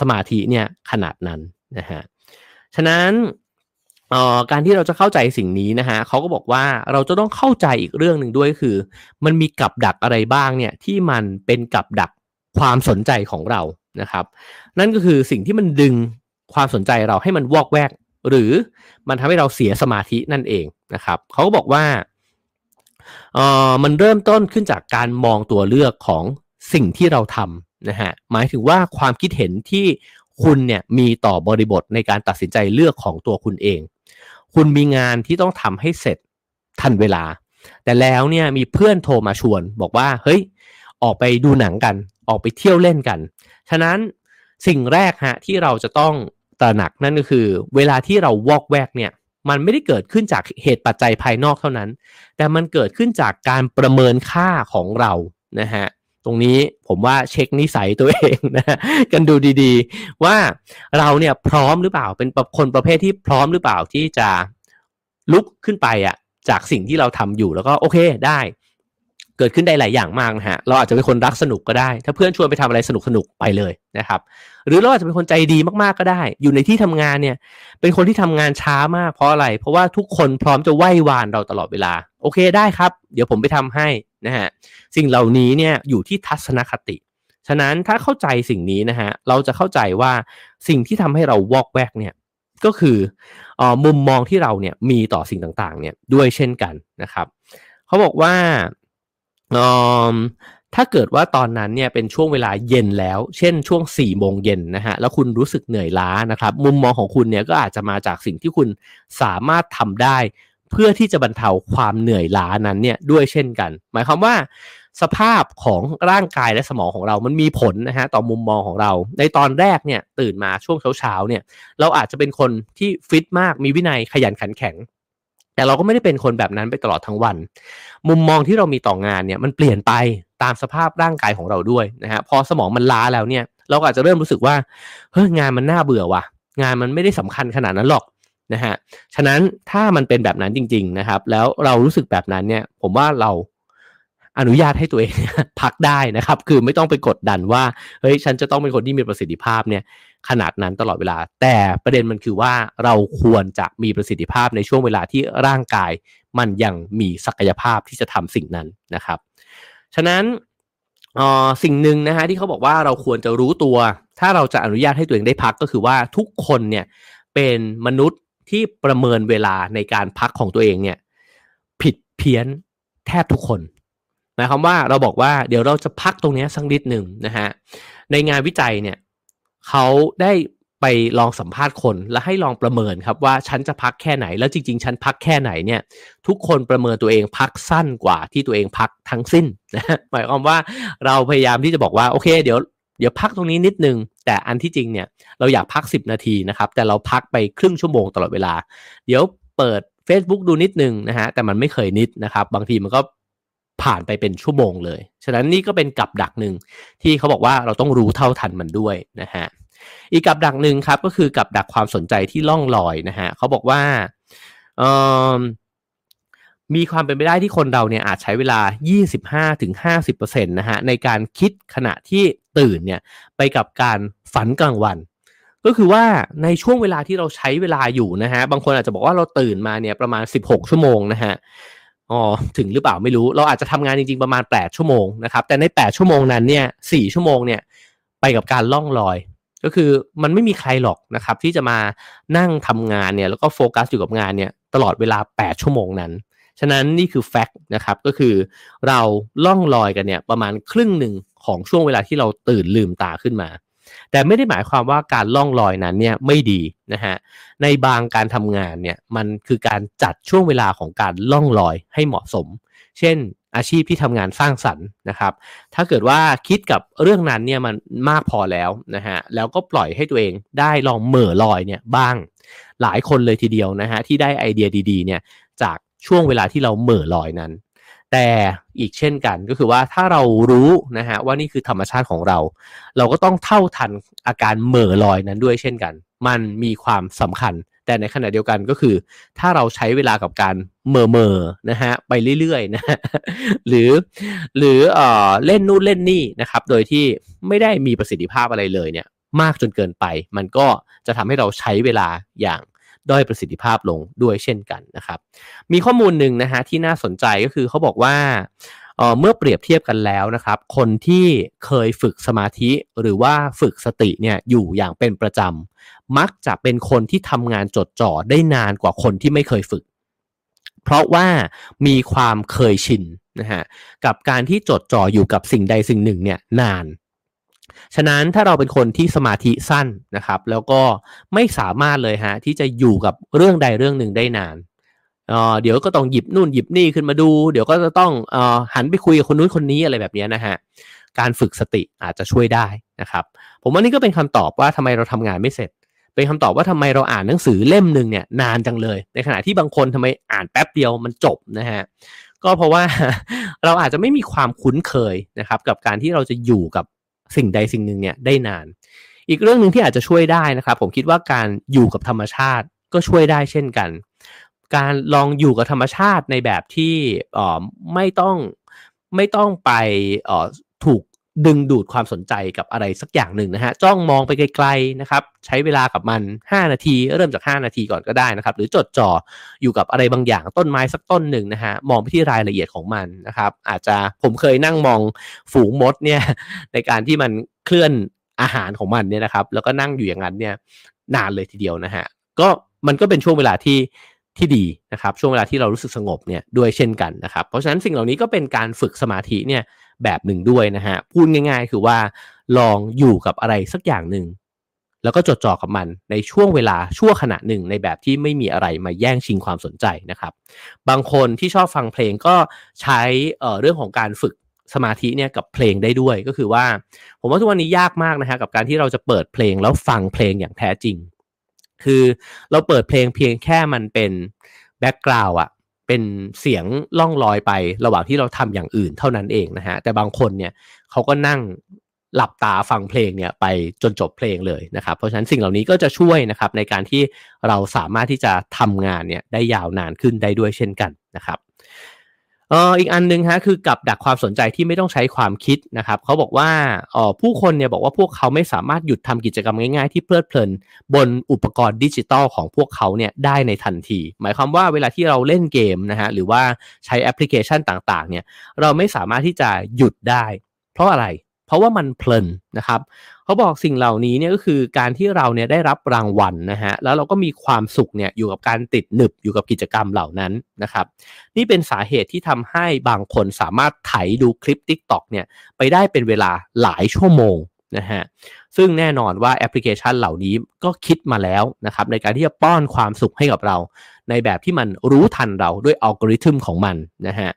Speaker 1: สมาธิเนี่ยขนาดนั้นนะฮะ ฉะนั้นการที่เราจะเข้าใจสิ่งนี้นะฮะเขาก็บอกว่าเราจะต้องเข้าใจอีกเรื่องหนึ่งด้วยคือ มันมีกับดักอะไรบ้างเนี่ยที่มันเป็นกับดักความสนใจของเรานะครับ นั่นก็คือสิ่งที่มันดึงความสนใจเราให้มันวอกแวก หรือมันทำให้เราเสียสมาธินั่นเองนะครับเขาก็บอกว่าเออมันเริ่มต้นขึ้นจากการมองตัวเลือกของสิ่งที่เราทำนะฮะหมายถึงว่าความคิดเห็นที่ คุณเนี่ยมีต่อบริบทในการตัดสินใจเลือกของตัวคุณเอง คุณมีงานที่ต้องทำให้เสร็จทันเวลา แต่แล้วเนี่ยมีเพื่อนโทรมาชวน บอกว่าเฮ้ยออกไปดูหนังกัน ออกไปเที่ยวเล่นกัน ฉะนั้นสิ่งแรกฮะที่เราจะต้องตระหนักนั่นก็คือ เวลาที่เราวอกแวกเนี่ยมันไม่ได้เกิดขึ้นจากเหตุปัจจัยภายนอกเท่านั้น แต่มันเกิดขึ้นจากการประเมินค่าของเรานะฮะ ตรงนี้ผมว่าเช็คนิสัยตัวเองนะกันดูดีๆ ว่าเราเนี่ยพร้อมหรือเปล่าเป็นคนประเภทที่พร้อมหรือเปล่าที่จะลุกขึ้นไปอะจากสิ่งที่เราทำอยู่แล้วก็โอเคได้ เกิดขึ้นได้หลายอย่างมากนะฮะเราอาจจะเป็นคนรักสนุกก็ได้ ถ้าเพื่อนชวนไปทำอะไรสนุกสนุกไปเลยนะครับ หรือเราอาจจะเป็นคนใจดีมากๆก็ได้ อยู่ในที่ทำงานเนี่ย เป็นคนที่ทำงานช้ามากเพราะอะไร เพราะว่าทุกคนพร้อมจะไหว้วานเราตลอดเวลา โอเคได้ครับ เดี๋ยวผมไปทำให้ นะฮะสิ่งเหล่านี้เนี่ยอยู่ที่ทัศนคติ ฉะนั้นถ้าเข้าใจสิ่งนี้นะฮะเราจะเข้าใจว่าสิ่งที่ทำให้เราวอกแวกเนี่ยก็คืออมุมมองที่เราเนี่ยมีต่อสิ่งต่างๆเนี่ยด้วยเช่นกันนะครับเขาบอกว่าถ้าเกิดว่าตอนนั้นเนี่ยเป็นช่วงเวลาเย็นแล้ว เช่นช่วง4ี่โมงเย็นนะฮะแล้วคุณรู้สึกเหนื่อยล้านะครับ มุมมองของคุณเนี่ยก็อาจจะมาจากสิ่งที่คุณสามารถทำได้ เพื่อที่จะบรรเทาความเหนื่อยล้านั้นเนี่ยด้วยเช่นกัน หมายความว่าสภาพของร่างกายและสมองของเรา มันมีผลนะฮะต่อมุมมองของเรา ในตอนแรกเนี่ยตื่นมาช่วงเช้าๆเนี่ยเราอาจจะเป็นคนที่ฟิตมาก มีวินัยขยันขันแข็ง แต่เราก็ไม่ได้เป็นคนแบบนั้นไปตลอดทั้งวัน มุมมองที่เรามีต่องานเนี่ยมันเปลี่ยนไปตามสภาพร่างกายของเราด้วยนะฮะ พอสมองมันล้าแล้วเนี่ย เราก็อาจจะเริ่มรู้สึกว่า เฮ้ยงานมันน่าเบื่อว่ะ งานมันไม่ได้สำคัญขนาดนั้นหรอก นะฮะฉะนั้นถ้ามันเป็นแบบนั้นจริง ๆนะครับ แล้วเรารู้สึกแบบนั้นเนี่ยผมว่าเราอนุญาตให้ตัวเองพักได้นะครับ คือไม่ต้องไปกดดันว่าเฮ้ยฉันจะต้องเป็นคนที่มีประสิทธิภาพเนี่ยขนาดนั้นตลอดเวลา แต่ประเด็นมันคือว่าเราควรจะมีประสิทธิภาพในช่วงเวลาที่ร่างกาย มันยังมีศักยภาพที่จะทำสิ่งนั้นนะครับ ฉะนั้นสิ่งหนึ่งนะฮะที่เขาบอกว่าเราควรจะรู้ตัว ถ้าเราจะอนุญาตให้ตัวเองได้พักก็คือว่าทุกคนเนี่ยเป็นมนุษย์ ที่ประเมินเวลาในการพักของตัวเองเนี่ยผิดเพี้ยนแทบทุกคนหมายความว่าเราบอกว่าเดี๋ยวเราจะพักตรงนี้สักนิดหนึ่งนะฮะในงานวิจัยเนี่ยเขาได้ไปลองสัมภาษณ์คนแล้วให้ลองประเมินครับว่าฉันจะพักแค่ไหน แล้วจริงๆ ฉันพักแค่ไหนเนี่ยทุกคนประเมินตัวเองพักสั้นกว่าที่ตัวเองพักทั้งสิ้นนะหมายความว่าเราพยายามที่จะบอกว่าโอเค เดี๋ยวเดี๋ยวพักตรงนี้นิดนึง แต่อันที่จริงเนี่ยเราอยากพัก 10 นาทีนะครับ แต่เราพักไปครึ่งชั่วโมงตลอดเวลา เดี๋ยวเปิด Facebook ดูนิดนึงนะฮะ แต่มันไม่เคยนิดนะครับ บางทีมันก็ผ่านไปเป็นชั่วโมงเลย ฉะนั้นนี่ก็เป็นกับดักหนึ่งที่เขาบอกว่าเราต้องรู้เท่าทันมันด้วยนะฮะ อีกกับดักหนึ่งครับก็คือกับดักความสนใจที่ล่องลอยนะฮะเขาบอกว่ามีความเป็นไปได้ที่คนเราเนี่ยอาจใช้เวลา 25-50%นะฮะในการคิดขณะที่ ตื่นเนี่ยไปกับการฝันกลางวัน ก็คือว่าในช่วงเวลาที่เราใช้เวลาอยู่นะฮะบางคนอาจจะบอกว่าเราตื่นมาเนี่ยประมาณ 16 ชั่วโมงนะฮะอ๋อถึงหรือเปล่าไม่รู้เราอาจจะทำงานจริงๆประมาณ 8 ชั่วโมงนะครับแต่ใน 8 ชั่วโมงนั้นเนี่ย4ชั่วโมงเนี่ยไปกับการล่องลอยก็คือมันไม่มีใครหรอกนะครับ ที่จะมานั่งทำงานเนี่ยแล้วก็โฟกัสอยู่กับงานเนี่ยตลอดเวลา 8 ชั่วโมงนั้น ฉะนั้นนี่คือแฟกต์นะครับก็คือเราล่องลอยกันเนี่ยประมาณครึ่งหนึ่ง ของช่วงเวลาที่เราตื่นลืมตาขึ้นมา แต่ไม่ได้หมายความว่าการล่องลอยนั้นเนี่ยไม่ดีนะฮะในบางการทำงานเนี่ยมันคือการจัดช่วงเวลาของการล่องลอยให้เหมาะสม เช่นอาชีพที่ทำงานสร้างสรรค์นะครับ ถ้าเกิดว่าคิดกับเรื่องนั้นเนี่ยมันมากพอแล้วนะฮะ แล้วก็ปล่อยให้ตัวเองได้ลองเหม่อลอยเนี่ยบ้าง หลายคนเลยทีเดียวนะฮะที่ได้ไอเดียดีๆเนี่ยจากช่วงเวลาที่เราเหม่อลอยนั้น แต่อีกเช่นกันก็คือว่าถ้าเรารู้นะฮะว่านี่คือธรรมชาติของเรา เราก็ต้องเท่าทันอาการเหม่อลอยนั้นด้วยเช่นกัน มันมีความสำคัญ แต่ในขณะเดียวกันก็คือ ถ้าเราใช้เวลากับการเม่อเมอนะฮะไปเรื่อยๆนะหรือหรือเอ่อเล่นนู่นเล่นนี่นะครับ โดยที่ไม่ได้มีประสิทธิภาพอะไรเลยเนี่ย มากจนเกินไป มันก็จะทำให้เราใช้เวลาอย่าง ด้อยประสิทธิภาพลงด้วยเช่นกันนะครับ มีข้อมูลหนึ่งนะฮะที่น่าสนใจก็คือเขาบอกว่าเเมื่อเปรียบเทียบกันแล้วนะครับ คนที่เคยฝึกสมาธิหรือว่าฝึกสติเนี่ยอยู่อย่างเป็นประจำมักจะเป็นคนที่ทำงานจดจ่อได้นานกว่าคนที่ไม่เคยฝึก เพราะว่ามีความเคยชินนะฮะกับการที่จดจ่ออยู่กับสิ่งใดสิ่งหนึ่งเนี่ยนาน ฉะนั้นถ้าเราเป็นคนที่สมาธิสั้นนะครับ แล้วก็ไม่สามารถเลยฮะที่จะอยู่กับเรื่องใดเรื่องหนึ่งได้นานเดี๋ยวก็ต้องหยิบนู่นหยิบนี่ขึ้นมาดู เดี๋ยวก็จะต้องอหันไปคุยกับคนนู้นคนนี้อะไรแบบนี้นะฮะการฝึกสติอาจจะช่วยได้นะครับ ผมว่านี่ก็เป็นคำตอบว่าทำไมเราทำงานไม่เสร็จ เป็นคำตอบว่าทำไมเราอ่านหนังสือเล่มหนึ่งเนี่ยนานจังเลย ในขณะที่บางคนทำไมอ่านแป๊บเดียวมันจบนะฮะก็เพราะว่าเราอาจจะไม่มีความคุ้นเคยนะครับ กับการที่เราจะอยู่กับ สิ่งใดสิ่งหนึ่งเนี่ยได้นาน อีกเรื่องหนึ่งที่อาจจะช่วยได้นะครับ ผมคิดว่าการอยู่กับธรรมชาติก็ช่วยได้เช่นกัน การลองอยู่กับธรรมชาติในแบบที่ออไม่ต้องไม่ต้องไปออถูก ดึงดูดความสนใจกับอะไรสักอย่างหนึ่งนะฮะจ้องมองไปไกลๆนะครับใช้เวลากับมัน 5 นาที เริ่มจาก 5 นาทีก่อนก็ได้นะครับ หรือจดจ่ออยู่กับอะไรบางอย่างต้นไม้สักต้นหนึ่งนะฮะมองไปที่รายละเอียดของมันนะครับ อาจจะผมเคยนั่งมองฝูงมดเนี่ยในการที่มันเคลื่อนอาหารของมันเนี่ยนะครับ แล้วก็นั่งอยู่อย่างนั้นเนี่ยนานเลยทีเดียวนะฮะก็มันก็เป็นช่วงเวลาที่ที่ดีนะครับช่วงเวลาที่เรารู้สึกสงบเนี่ยด้วยเช่นกันนะครับ เพราะฉะนั้นสิ่งเหล่านี้ก็เป็นการฝึกสมาธิเนี่ย แบบหนึ่งด้วยนะฮะ พูดง่ายๆ คือว่าลองอยู่กับอะไรสักอย่างหนึ่ง แล้วก็จดจ่อกับมันในช่วงเวลาชั่วขณะหนึ่งในแบบที่ไม่มีอะไรมาแย่งชิงความสนใจนะครับ บางคนที่ชอบฟังเพลงก็ใช้เเรื่องของการฝึกสมาธิเนี่ยกับเพลงได้ด้วยก็คือว่า ผมว่าทุกวันนี้ยากมากนะฮะกับการที่เราจะเปิดเพลงแล้วฟังเพลงอย่างแท้จริง คือเราเปิดเพลงเพียงแค่มันเป็นแบ็กกราวอะ เป็นเสียงล่องลอยไประหว่างที่เราทำอย่างอื่นเท่านั้นเองนะฮะแต่บางคนเนี่ยเขาก็นั่งหลับตาฟังเพลงเนี่ยไปจนจบเพลงเลยนะครับ เพราะฉะนั้นสิ่งเหล่านี้ก็จะช่วยนะครับในการที่เราสามารถที่จะทำงานเนี่ยได้ยาวนานขึ้นได้ด้วยเช่นกันนะครับ เอออีกอันนึงฮะคือกับดักความสนใจที่ไม่ต้องใช้ความคิดนะครับเขาบอกว่าอ๋อผู้คนเนี่ยบอกว่าพวกเขาไม่สามารถหยุดทำกิจกรรมง่ายๆที่เพลิดเพลิน บนอุปกรณ์ดิจิตอลของพวกเขาเนี่ยได้ในทันที หมายความว่าเวลาที่เราเล่นเกมนะฮะหรือว่าใช้แอปพลิเคชันต่างๆเนี่ยเราไม่สามารถที่จะหยุดได้ เพราะอะไร เพราะว่ามันเพลินนะครับ เขาบอกสิ่งเหล่านี้เนี่ยก็คือการที่เราเนี่ยได้รับรางวัลนะฮะแล้วเราก็มีความสุขเนี่ยอยู่กับการติดหนึบอยู่กับกิจกรรมเหล่านั้นนะครับ นี่เป็นสาเหตุที่ทำให้บางคนสามารถไถดูคลิป t ิ k t o k เนี่ยไปได้เป็นเวลาหลายชั่วโมง นะฮะซึ่งแน่นอนว่าแอปพลิเคชันเหล่านี้ก็คิดมาแล้วนะครับในการที่จะป้อนความสุขให้กับเรา ในแบบที่มันรู้ทันเราด้วยอัลกอริทึมของมันนะฮะ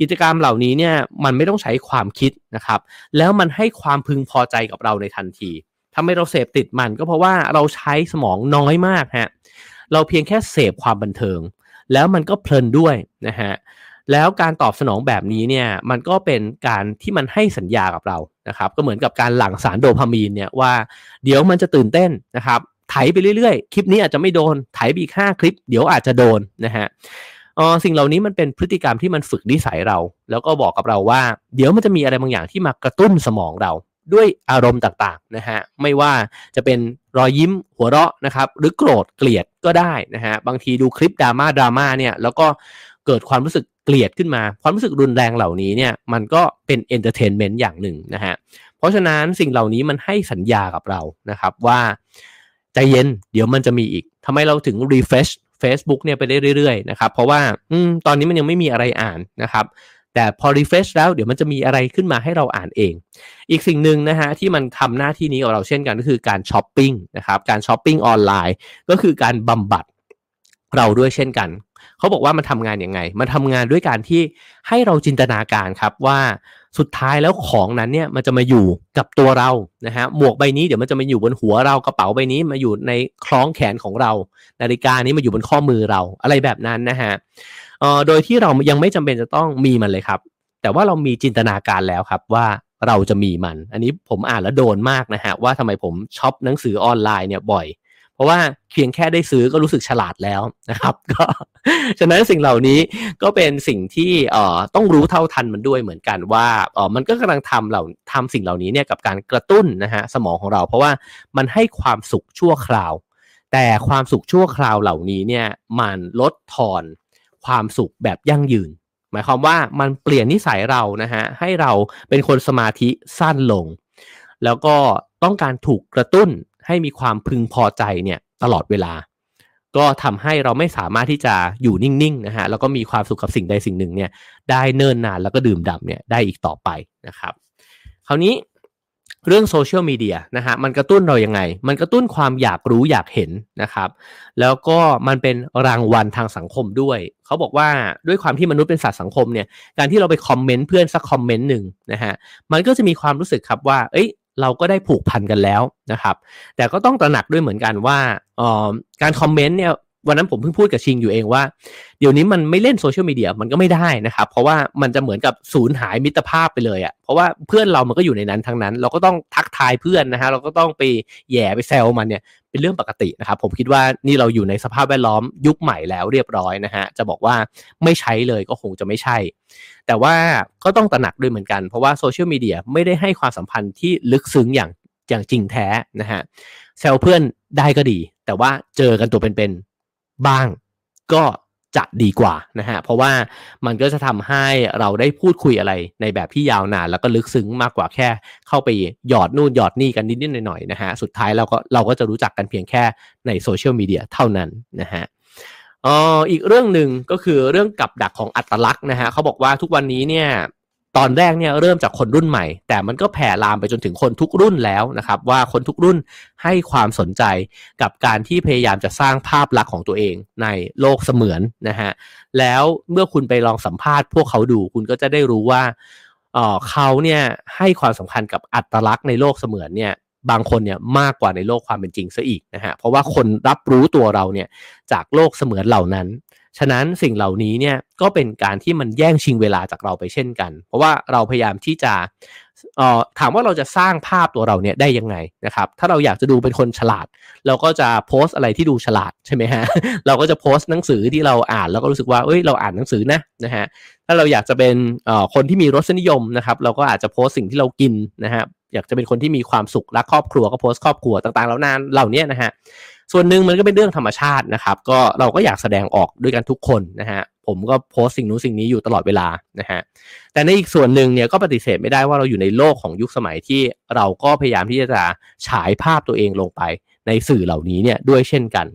Speaker 1: กิจกรรมเหล่านี้เนี่ยมันไม่ต้องใช้ความคิดนะครับแล้วมันให้ความพึงพอใจกับเราในทันทีทำให้เราเสพติดมันก็เพราะว่าเราใช้สมองน้อยมากฮะเราเพียงแค่เสพความบันเทิง แล้วมันก็เพลินด้วยนะฮะแล้วการตอบสนองแบบนี้เนี่ยมันก็เป็นการที่มันให้สัญญากับเรา นะครับก็เหมือนกับการหลั่งสารโดพามีนเนี่ยว่าเดี๋ยวมันจะตื่นเต้นนะครับไถไปเรื่อยๆ คลิปนี้อาจจะไม่โดนไถไปอีกห้าคลิป เดี๋ยวอาจจะโดนนะฮะออสิ่งเหล่านี้มันเป็นพฤติกรรมที่มันฝึกนิสัยเรา แล้วก็บอกกับเราว่า เดี๋ยวมันจะมีอะไรบางอย่างที่มากระตุ้นสมองเราด้วยอารมณ์ต่างๆนะฮะไม่ว่าจะเป็นรอยยิ้มหัวเราะนะครับ หรือโกรธเกลียดก็ได้นะฮะบางทีดูคลิปดราม่าดราม่าเนี่ยแล้วก็เกิดความรู้สึก เกลียดขึ้นมา ความรู้สึกรุนแรงเหล่านี้เนี่ยมันก็เป็น entertainment อย่างหนึ่งนะฮะเพราะฉะนั้นสิ่งเหล่านี้มันให้สัญญากับเรานะครับว่าใจเย็นเดี๋ยวมันจะมีอีกทำไมเราถึง refresh Facebook เนี่ยไปได้เรื่อยๆนะครับเพราะว่าอตอนนี้มันยังไม่มีอะไรอ่านนะครับแต่พอ refresh แล้วเดี๋ยวมันจะมีอะไรขึ้นมาให้เราอ่านเอง อีกสิ่งหนึ่งนะฮะที่มันทำหน้าที่นี้กับเราเช่นกันก็คือการช้อปปิ้งนะครับการช้อปปิ้งออนไลน์ก็คือการบำบัดเราด้วยเช่นกัน เขาบอกว่ามันทำงานยังไง มันทำงานด้วยการที่ให้เราจินตนาการครับว่าสุดท้ายแล้วของนั้นเนี่ยมันจะมาอยู่กับตัวเรานะฮะหมวกใบนี้เดี๋ยวมันจะมาอยู่บนหัวเรากระเป๋าใบนี้มาอยู่ในคล้องแขนของเรา นาฬิกานี้มาอยู่บนข้อมือเราอะไรแบบนั้นนะฮะเอ่อโดยที่เรายังไม่จำเป็นจะต้องมีมันเลยครับ แต่ว่าเรามีจินตนาการแล้วครับว่าเราจะมีมัน อันนี้ผมอ่านแล้วโดนมากนะฮะว่าทำไมผมช็อปหนังสือออนไลน์เนี่ยบ่อย เพราะว่าเพียงแค่ได้ซื้อก็รู้สึกฉลาดแล้วนะครับก็ฉะนั้นสิ่งเหล่านี้ก็เป็นสิ่งที่เอ่อต้องรู้เท่าทันมันด้วยเหมือนกันว่าเอ๋อมันก็กำลังทำเหล่าทำสิ่งเหล่านี้เนี่ยกับการกระตุ้นนะฮะสมองของเรา เพราะว่ามันให้ความสุขชั่วคราว แต่ความสุขชั่วคราวเหล่านี้เนี่ยมันลดทอนความสุขแบบยั่งยืน หมายความว่ามันเปลี่ยนนิสัยเรานะฮะให้เราเป็นคนสมาธิสั้นลง แล้วก็ต้องการถูกกระตุ้น ให้มีความพึงพอใจเนี่ยตลอดเวลา ก็ทำให้เราไม่สามารถที่จะอยู่นิ่งๆนะฮะแล้วก็มีความสุขกับสิ่งใดสิ่งหนึ่งเนี่ยได้เนิ่นนานแล้วก็ดื่มด่ำเนี่ยได้อีกต่อไปนะครับ คราวนี้เรื่องโซเชียลมีเดียนะฮะมันกระตุ้นเรายังไง มันกระตุ้นความอยากรู้อยากเห็นนะครับ แล้วก็มันเป็นรางวัลทางสังคมด้วย เขาบอกว่าด้วยความที่มนุษย์เป็นสัตว์สังคมเนี่ยการที่เราไปคอมเมนต์เพื่อนสักคอมเมนต์หนึ่งนะฮะมันก็จะมีความรู้สึกครับว่า เอ้ย เราก็ได้ผูกพันกันแล้วนะครับ แต่ก็ต้องตระหนักด้วยเหมือนกันว่าออการคอมเมนต์เนี่ยวันนั้นผมเพิ่งพูดกับชิงอยู่เองว่า เดี๋ยวนี้มันไม่เล่นโซเชียลมีเดียมันก็ไม่ได้นะครับ เพราะว่ามันจะเหมือนกับสูญหายมิตรภาพไปเลยอะ่ะเพราะว่าเพื่อนเรามันก็อยู่ในนั้นทั้งนั้น เราก็ต้องทักทายเพื่อนนะฮะเราก็ต้องไปแย่ไปแซวมันเนี่ย เป็นเรื่องปกตินะครับ ผมคิดว่านี่เราอยู่ในสภาพแวดล้อมยุคใหม่แล้วเรียบร้อยนะฮะจะบอกว่าไม่ใช้เลยก็คงจะไม่ใช่ แต่ว่าก็ต้องตระหนักด้วยเหมือนกัน เพราะว่าโซเชียลมีเดียไม่ได้ให้ความสัมพันธ์ที่ลึกซึ้งอย่างอย่างจริงแท้นะฮะแซวเพื่อนได้ก็ดี แต่ว่าเจอกันตัวเป็นๆบ้างก็ จะดีกว่านะฮะเพราะว่ามันก็จะทำให้เราได้พูดคุยอะไรในแบบที่ยาวนาน แล้วก็ลึกซึ้งมากกว่าแค่ เข้าไปหยอดนู่นหยอดนี่กันนิดๆหน่อยๆนะฮะสุดท้ายเราก็เราก็จะรู้จักกันเพียงแค่ในโซเชียลมีเดียเท่านั้นนะฮะอออีกเรื่องหนึ่งก็คือเรื่องกับดักของอัตลักษณ์นะฮะเขาบอกว่าทุกวันนี้เนี่ย ตอนแรกเนี่ยเริ่มจากคนรุ่นใหม่ แต่มันก็แผ่ลามไปจนถึงคนทุกรุ่นแล้วนะครับ ว่าคนทุกรุ่นให้ความสนใจกับการที่พยายามจะสร้างภาพลักษณ์ของตัวเองในโลกเสมือนนะฮะแล้วเมื่อคุณไปลองสัมภาษณ์พวกเขาดู คุณก็จะได้รู้ว่าเออเขาเนี่ยให้ความสำคัญกับอัตลักษณ์ในโลกเสมือนเนี่ยบางคนเนี่ยมากกว่าในโลกความเป็นจริงซะอีกนะฮะเพราะว่าคนรับรู้ตัวเราเนี่ยจากโลกเสมือนเหล่านั้น ฉะนั้นสิ่งเหล่านี้เนี่ยก็เป็นการที่มันแย่งชิงเวลาจากเราไปเช่นกัน เพราะว่าเราพยายามที่จะเอ่อถามว่าเราจะสร้างภาพตัวเราเนี่ยได้ยังไงนะครับ ถ้าเราอยากจะดูเป็นคนฉลาด เราก็จะโพสต์อะไรที่ดูฉลาดใช่ไหมฮะ เราก็จะโพสต์หนังสือที่เราอ่าน แล้วก็รู้สึกว่าเอ้ยเราอ่านหนังสือนะนะฮะ ถ้าเราอยากจะเป็นเอ่อคนที่มีรสนิยมนะครับ เราก็อาจจะโพสต์สิ่งที่เรากินนะฮะอยากจะเป็นคนที่มีความสุขรักครอบครัวก็โพสต์ครอบครัวต่างๆแล้วนานเหล่านี้นะฮะ ส่วนหนึ่งมันก็เป็นเรื่องธรรมชาตินะครับ ก็เราก็อยากแสดงออกด้วยกันทุกคนนะฮะผมก็โพสสิ่งนู้นสิ่งนี้อยู่ตลอดเวลานะฮะแต่ในอีกส่วนหนึ่งเนี่ยก็ปฏิเสธไม่ได้ว่าเราอยู่ในโลกของยุคสมัยที่เราก็พยายามที่จะฉายภาพตัวเองลงไป ในสื่อเหล่านี้เนี่ยด้วยเช่นกัน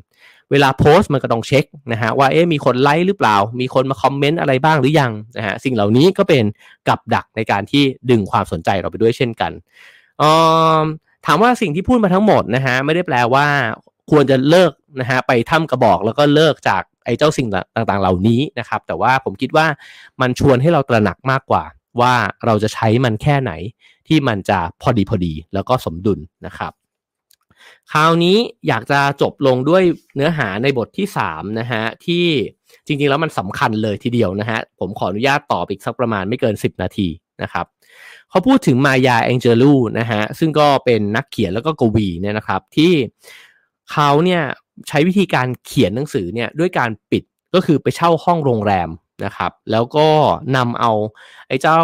Speaker 1: เวลาโพสต์มันก็ต้องเช็คนะฮะว่าเอ๊ะมีคนไลค์หรือเปล่า มีคนมาคอมเมนต์อะไรบ้างหรือยังนะฮะสิ่งเหล่านี้ก็เป็นกับดักในการที่ดึงความสนใจเราไปด้วยเช่นกันออถามว่าสิ่งที่พูดมาทั้งหมดนะฮะไม่ได้แปลว่า ควรจะเลิกนะฮะไปถ้ำกระบอกแล้วก็เลิกจากไอ้เจ้าสิ่งต่างๆ เหล่านี้นะครับ แต่ว่าผมคิดว่ามันชวนให้เราตระหนักมากกว่า ว่าเราจะใช้มันแค่ไหนที่มันจะพอดีพอดีแล้วก็สมดุลนะครับ คราวนี้อยากจะจบลงด้วยเนื้อหาในบทที่3นะฮะที่จริงๆแล้วมันสำคัญเลยทีเดียวนะฮะผมขออนุญาตตอบอีกสักประมาณไม่เกิน 10 นาทีนะครับเขาพูดถึงมายาแองเจลูนะฮะซึ่งก็เป็นนักเขียนแล้วก็กวีเนี่ยนะครับที่ เขาเนี่ยใช้วิธีการเขียนหนังสือเนี่ยด้วยการปิดก็คือไปเช่าห้องโรงแรมนะครับ แล้วก็นำเอาไอ้เจ้า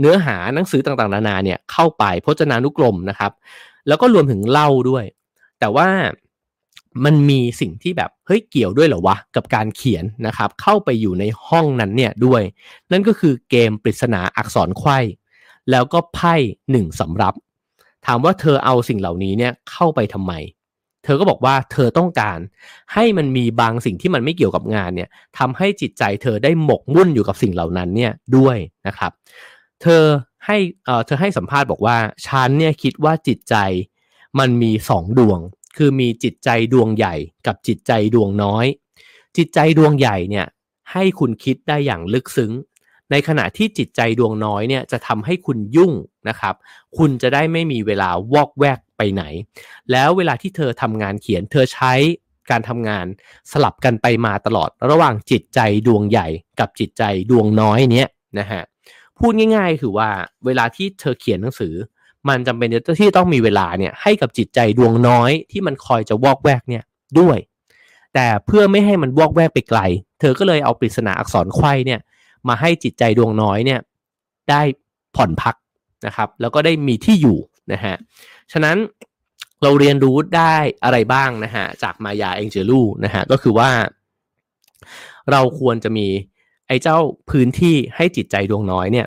Speaker 1: เนื้อหาหนังสือต่างๆ นานาเนี่ยเข้าไปพจนานุกรมนะครับ แล้วก็รวมถึงเล่าด้วย แต่ว่ามันมีสิ่งที่แบบเฮ้ยเกี่ยวด้วยเหรอวะ กับการเขียนนะครับ เข้าไปอยู่ในห้องนั้นเนี่ยด้วย นั่นก็คือเกมปริศนาอักษรไขว้แล้วก็ไพ่หนึ่งสำรับ ถามว่าเธอเอาสิ่งเหล่านี้เนี่ยเข้าไปทำไม เธอก็บอกว่าเธอต้องการให้มันมีบางสิ่งที่มันไม่เกี่ยวกับงานเนี่ยทำให้จิตใจเธอได้หมกมุ่นอยู่กับสิ่งเหล่านั้นเนี่ยด้วยนะครับ เธอให้เอ่อเธอให้สัมภาษณ์บอกว่าฉันเนี่ยคิดว่าจิตใจมันมีสองดวง คือมีจิตใจดวงใหญ่กับจิตใจดวงน้อย จิตใจดวงใหญ่เนี่ยให้คุณคิดได้อย่างลึกซึ้ง ในขณะที่จิตใจดวงน้อยเนี่ยจะทำให้คุณยุ่งนะครับ คุณจะได้ไม่มีเวลาวอกแวก ไปไหน แล้วเวลาที่เธอทำงานเขียน เธอใช้การทำงานสลับกันไปมาตลอด ระหว่างจิตใจดวงใหญ่กับจิตใจดวงน้อยเนี้ยนะฮะพูดง่าย ๆ คือว่าเวลาที่เธอเขียนหนังสือ มันจำเป็นที่ต้องมีเวลาเนี่ยให้กับจิตใจดวงน้อยที่มันคอยจะวอกแวกเนี่ยด้วย แต่เพื่อไม่ให้มันวอกแวกไปไกล เธอก็เลยเอาปริศนาอักษรไขว้เนี่ยมาให้จิตใจดวงน้อยเนี่ยได้ผ่อนพักนะครับ แล้วก็ได้มีที่อยู่นะฮะ ฉะนั้นเราเรียนรู้ได้อะไรบ้างนะฮะจากมายาเองเจลูนะฮะก็คือว่า เราควรจะมีไอ้เจ้าพื้นที่ให้จิตใจดวงน้อยเนี่ย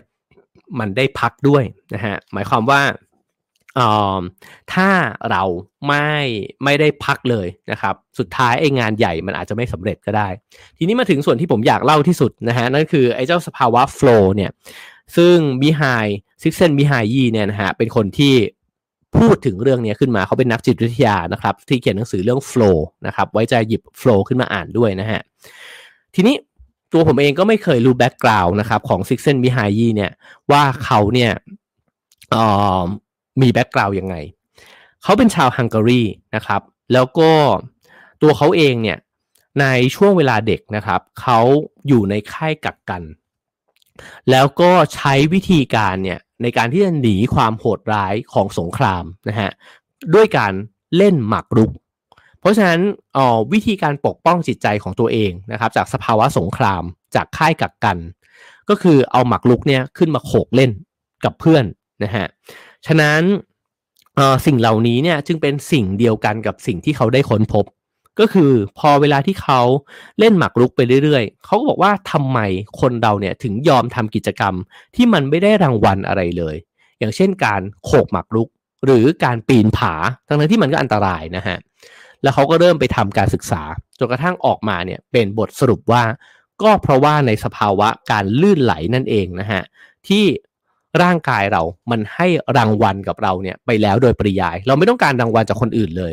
Speaker 1: มันได้พักด้วยนะฮะหมายความว่าถ้าเราไม่ไม่ได้พักเลยนะครับ สุดท้ายไอ้งานใหญ่มันอาจจะไม่สำเร็จก็ได้ ทีนี้มาถึงส่วนที่ผมอยากเล่าที่สุดนะฮะนั่นคือไอ้เจ้าสภาวะโฟล์เนี่ยซึ่งมิไฮซิกเซนมิไฮยีเนี่ยนะฮะเป็นคนที่ พูดถึงเรื่องนี้ขึ้นมาเขาเป็นนักจิตวิทยานะครับ ที่เขียนหนังสือเรื่องโฟล์นะครับไว้ใจหยิบโฟล์ขึ้นมาอ่านด้วยนะฮะทีนี้ตัวผมเองก็ไม่เคยรู้ background นะครับของ Csikszentmihalyi เนี่ยว่าเขาเนี่ยมี background ยังไง เขาเป็นชาวฮังการีนะครับ แล้วก็ตัวเขาเองเนี่ยในช่วงเวลาเด็กนะครับ เขาอยู่ในค่ายกักกัน แล้วก็ใช้วิธีการเนี่ยในการที่จะหนีความโหดร้ายของสงครามนะฮะด้วยการเล่นหมากรุก เพราะฉะนั้นออวิธีการปกป้องจิตใจของตัวเองนะครับจากสภาวะสงครามจากค่ายกักกัน ก็คือเอาหมากรุกเนี่ยขึ้นมาโขกเล่นกับเพื่อนนะฮะฉะนั้นสิ่งเหล่านี้เนี่ยจึงเป็นสิ่งเดียวกันกับสิ่งที่เขาได้ค้นพบ ก็คือพอเวลาที่เขาเล่นหมากรุกไปเรื่อยๆ เขาก็บอกว่าทำไมคนเราเนี่ยถึงยอมทำกิจกรรมที่มันไม่ได้รางวัลอะไรเลย อย่างเช่นการโขกหมากรุก หรือการปีนผา ทั้งนั้นที่มันก็อันตรายนะฮะ แล้วเขาก็เริ่มไปทำการศึกษาจนกระทั่งออกมาเนี่ยเป็นบทสรุปว่า ก็เพราะว่าในสภาวะการลื่นไหลนั่นเองนะฮะที่ร่างกายเรา มันให้รางวัลกับเราเนี่ยไปแล้วโดยปริยาย เราไม่ต้องการรางวัลจากคนอื่นเลย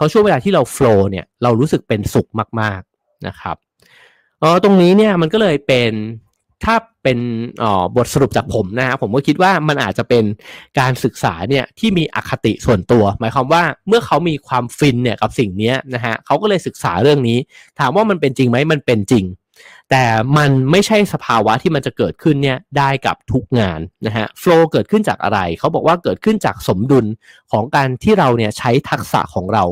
Speaker 1: เพราะช่วงเวลาที่เราโฟล์เนี่ยเรารู้สึกเป็นสุขมากๆนะครับเออตรงนี้เนี่ยมันก็เลยเป็นถ้าเป็นอ๋อบทสรุปจากผมนะฮะผมก็คิดว่ามันอาจจะเป็นการศึกษาเนี่ยที่มีอคติส่วนตัว หมายความว่าเมื่อเขามีความฟินเนี่ยกับสิ่งนี้นะฮะเขาก็เลยศึกษาเรื่องนี้ ถามว่ามันเป็นจริงไหมมันเป็นจริง แต่มันไม่ใช่สภาวะที่มันจะเกิดขึ้นเนี่ยได้กับทุกงานนะฮะโฟล์เกิดขึ้นจากอะไร เขาบอกว่าเกิดขึ้นจากสมดุลของการที่เราเนี่ยใช้ทักษะของเรา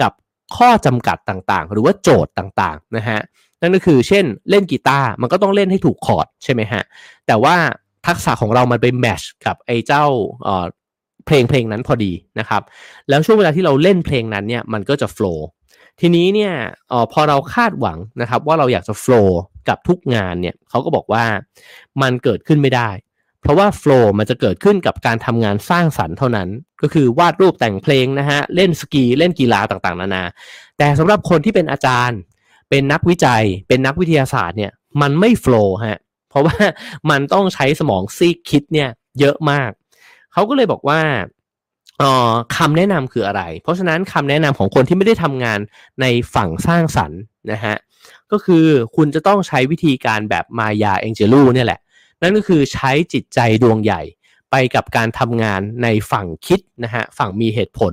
Speaker 1: กับข้อจำกัดต่างๆ หรือว่าโจทย์ต่างๆนะฮะนั่นก็คือเช่นเล่นกีตาร์มันก็ต้องเล่นให้ถูกคอร์ดใช่ไหมฮะแต่ว่าทักษะของเรามันไปแมชกับไอ้เจ้าเพลงเพลงนั้นพอดีนะครับ แล้วช่วงเวลาที่เราเล่นเพลงนั้นเนี่ยมันก็จะโฟล์ ทีนี้เนี่ยออพอเราคาดหวังนะครับ ว่าเราอยากจะโฟล์กับทุกงานเนี่ยเขาก็บอกว่ามันเกิดขึ้นไม่ได้ เพราะว่าโฟล์มันจะเกิดขึ้นกับการทำงานสร้างสรรค์เท่านั้น ก็คือวาดรูปแต่งเพลงนะฮะเล่นสกีเล่นกีฬาต่างๆ นานา แต่สำหรับคนที่เป็นอาจารย์ เป็นนักวิจัย เป็นนักวิทยาศาสตร์เนี่ยมันไม่โฟล์ฮะเพราะว่ามันต้องใช้สมองซีกคิดเนี่ยเยอะมากเขาก็เลยบอกว่า คำแนะนำคืออะไร เพราะฉะนั้นคำแนะนำของคนที่ไม่ได้ทำงานในฝั่งสร้างสรรค์นะฮะก็คือคุณจะต้องใช้วิธีการแบบมายาเองเจลูเนี่ยแหละ นั่นก็คือใช้จิตใจดวงใหญ่ไปกับการทำงานในฝั่งคิดนะฮะฝั่งมีเหตุผล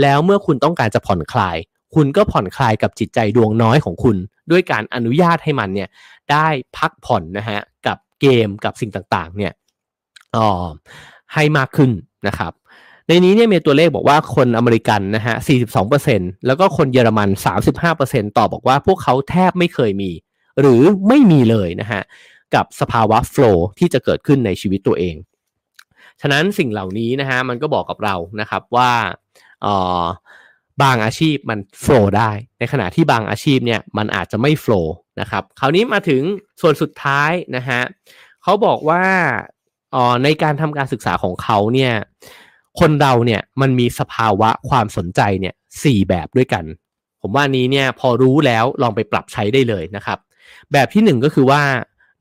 Speaker 1: แล้วเมื่อคุณต้องการจะผ่อนคลาย คุณก็ผ่อนคลายกับจิตใจดวงน้อยของคุณ ด้วยการอนุญาตให้มันเนี่ยได้พักผ่อนนะฮะกับเกมกับสิ่งต่างๆเนี่ยอ๋อให้มากขึ้นนะครับ ในนี้เนี่ยมีตัวเลขบอกว่าคนอเมริกันนะฮะ 42%แล้วก็คนเยอรมัน 35%ตอบบอกว่าพวกเขาแทบไม่เคยมี หรือไม่มีเลยนะฮะ กับสภาวะโฟล์ที่จะเกิดขึ้นในชีวิตตัวเอง ฉะนั้นสิ่งเหล่านี้นะฮะมันก็บอกกับเรานะครับว่าออบางอาชีพมันโฟล์ได้ ในขณะที่บางอาชีพเนี่ยมันอาจจะไม่โฟล์นะครับ คราวนี้มาถึงส่วนสุดท้ายนะฮะเขาบอกว่าอ๋อในการทำการศึกษาของเขาเนี่ย คนเราเนี่ยมันมีสภาวะความสนใจเนี่ยสี่แบบด้วยกัน ผมว่านี้เนี่ยพอรู้แล้วลองไปปรับใช้ได้เลยนะครับ แบบที่หนึ่งก็คือว่า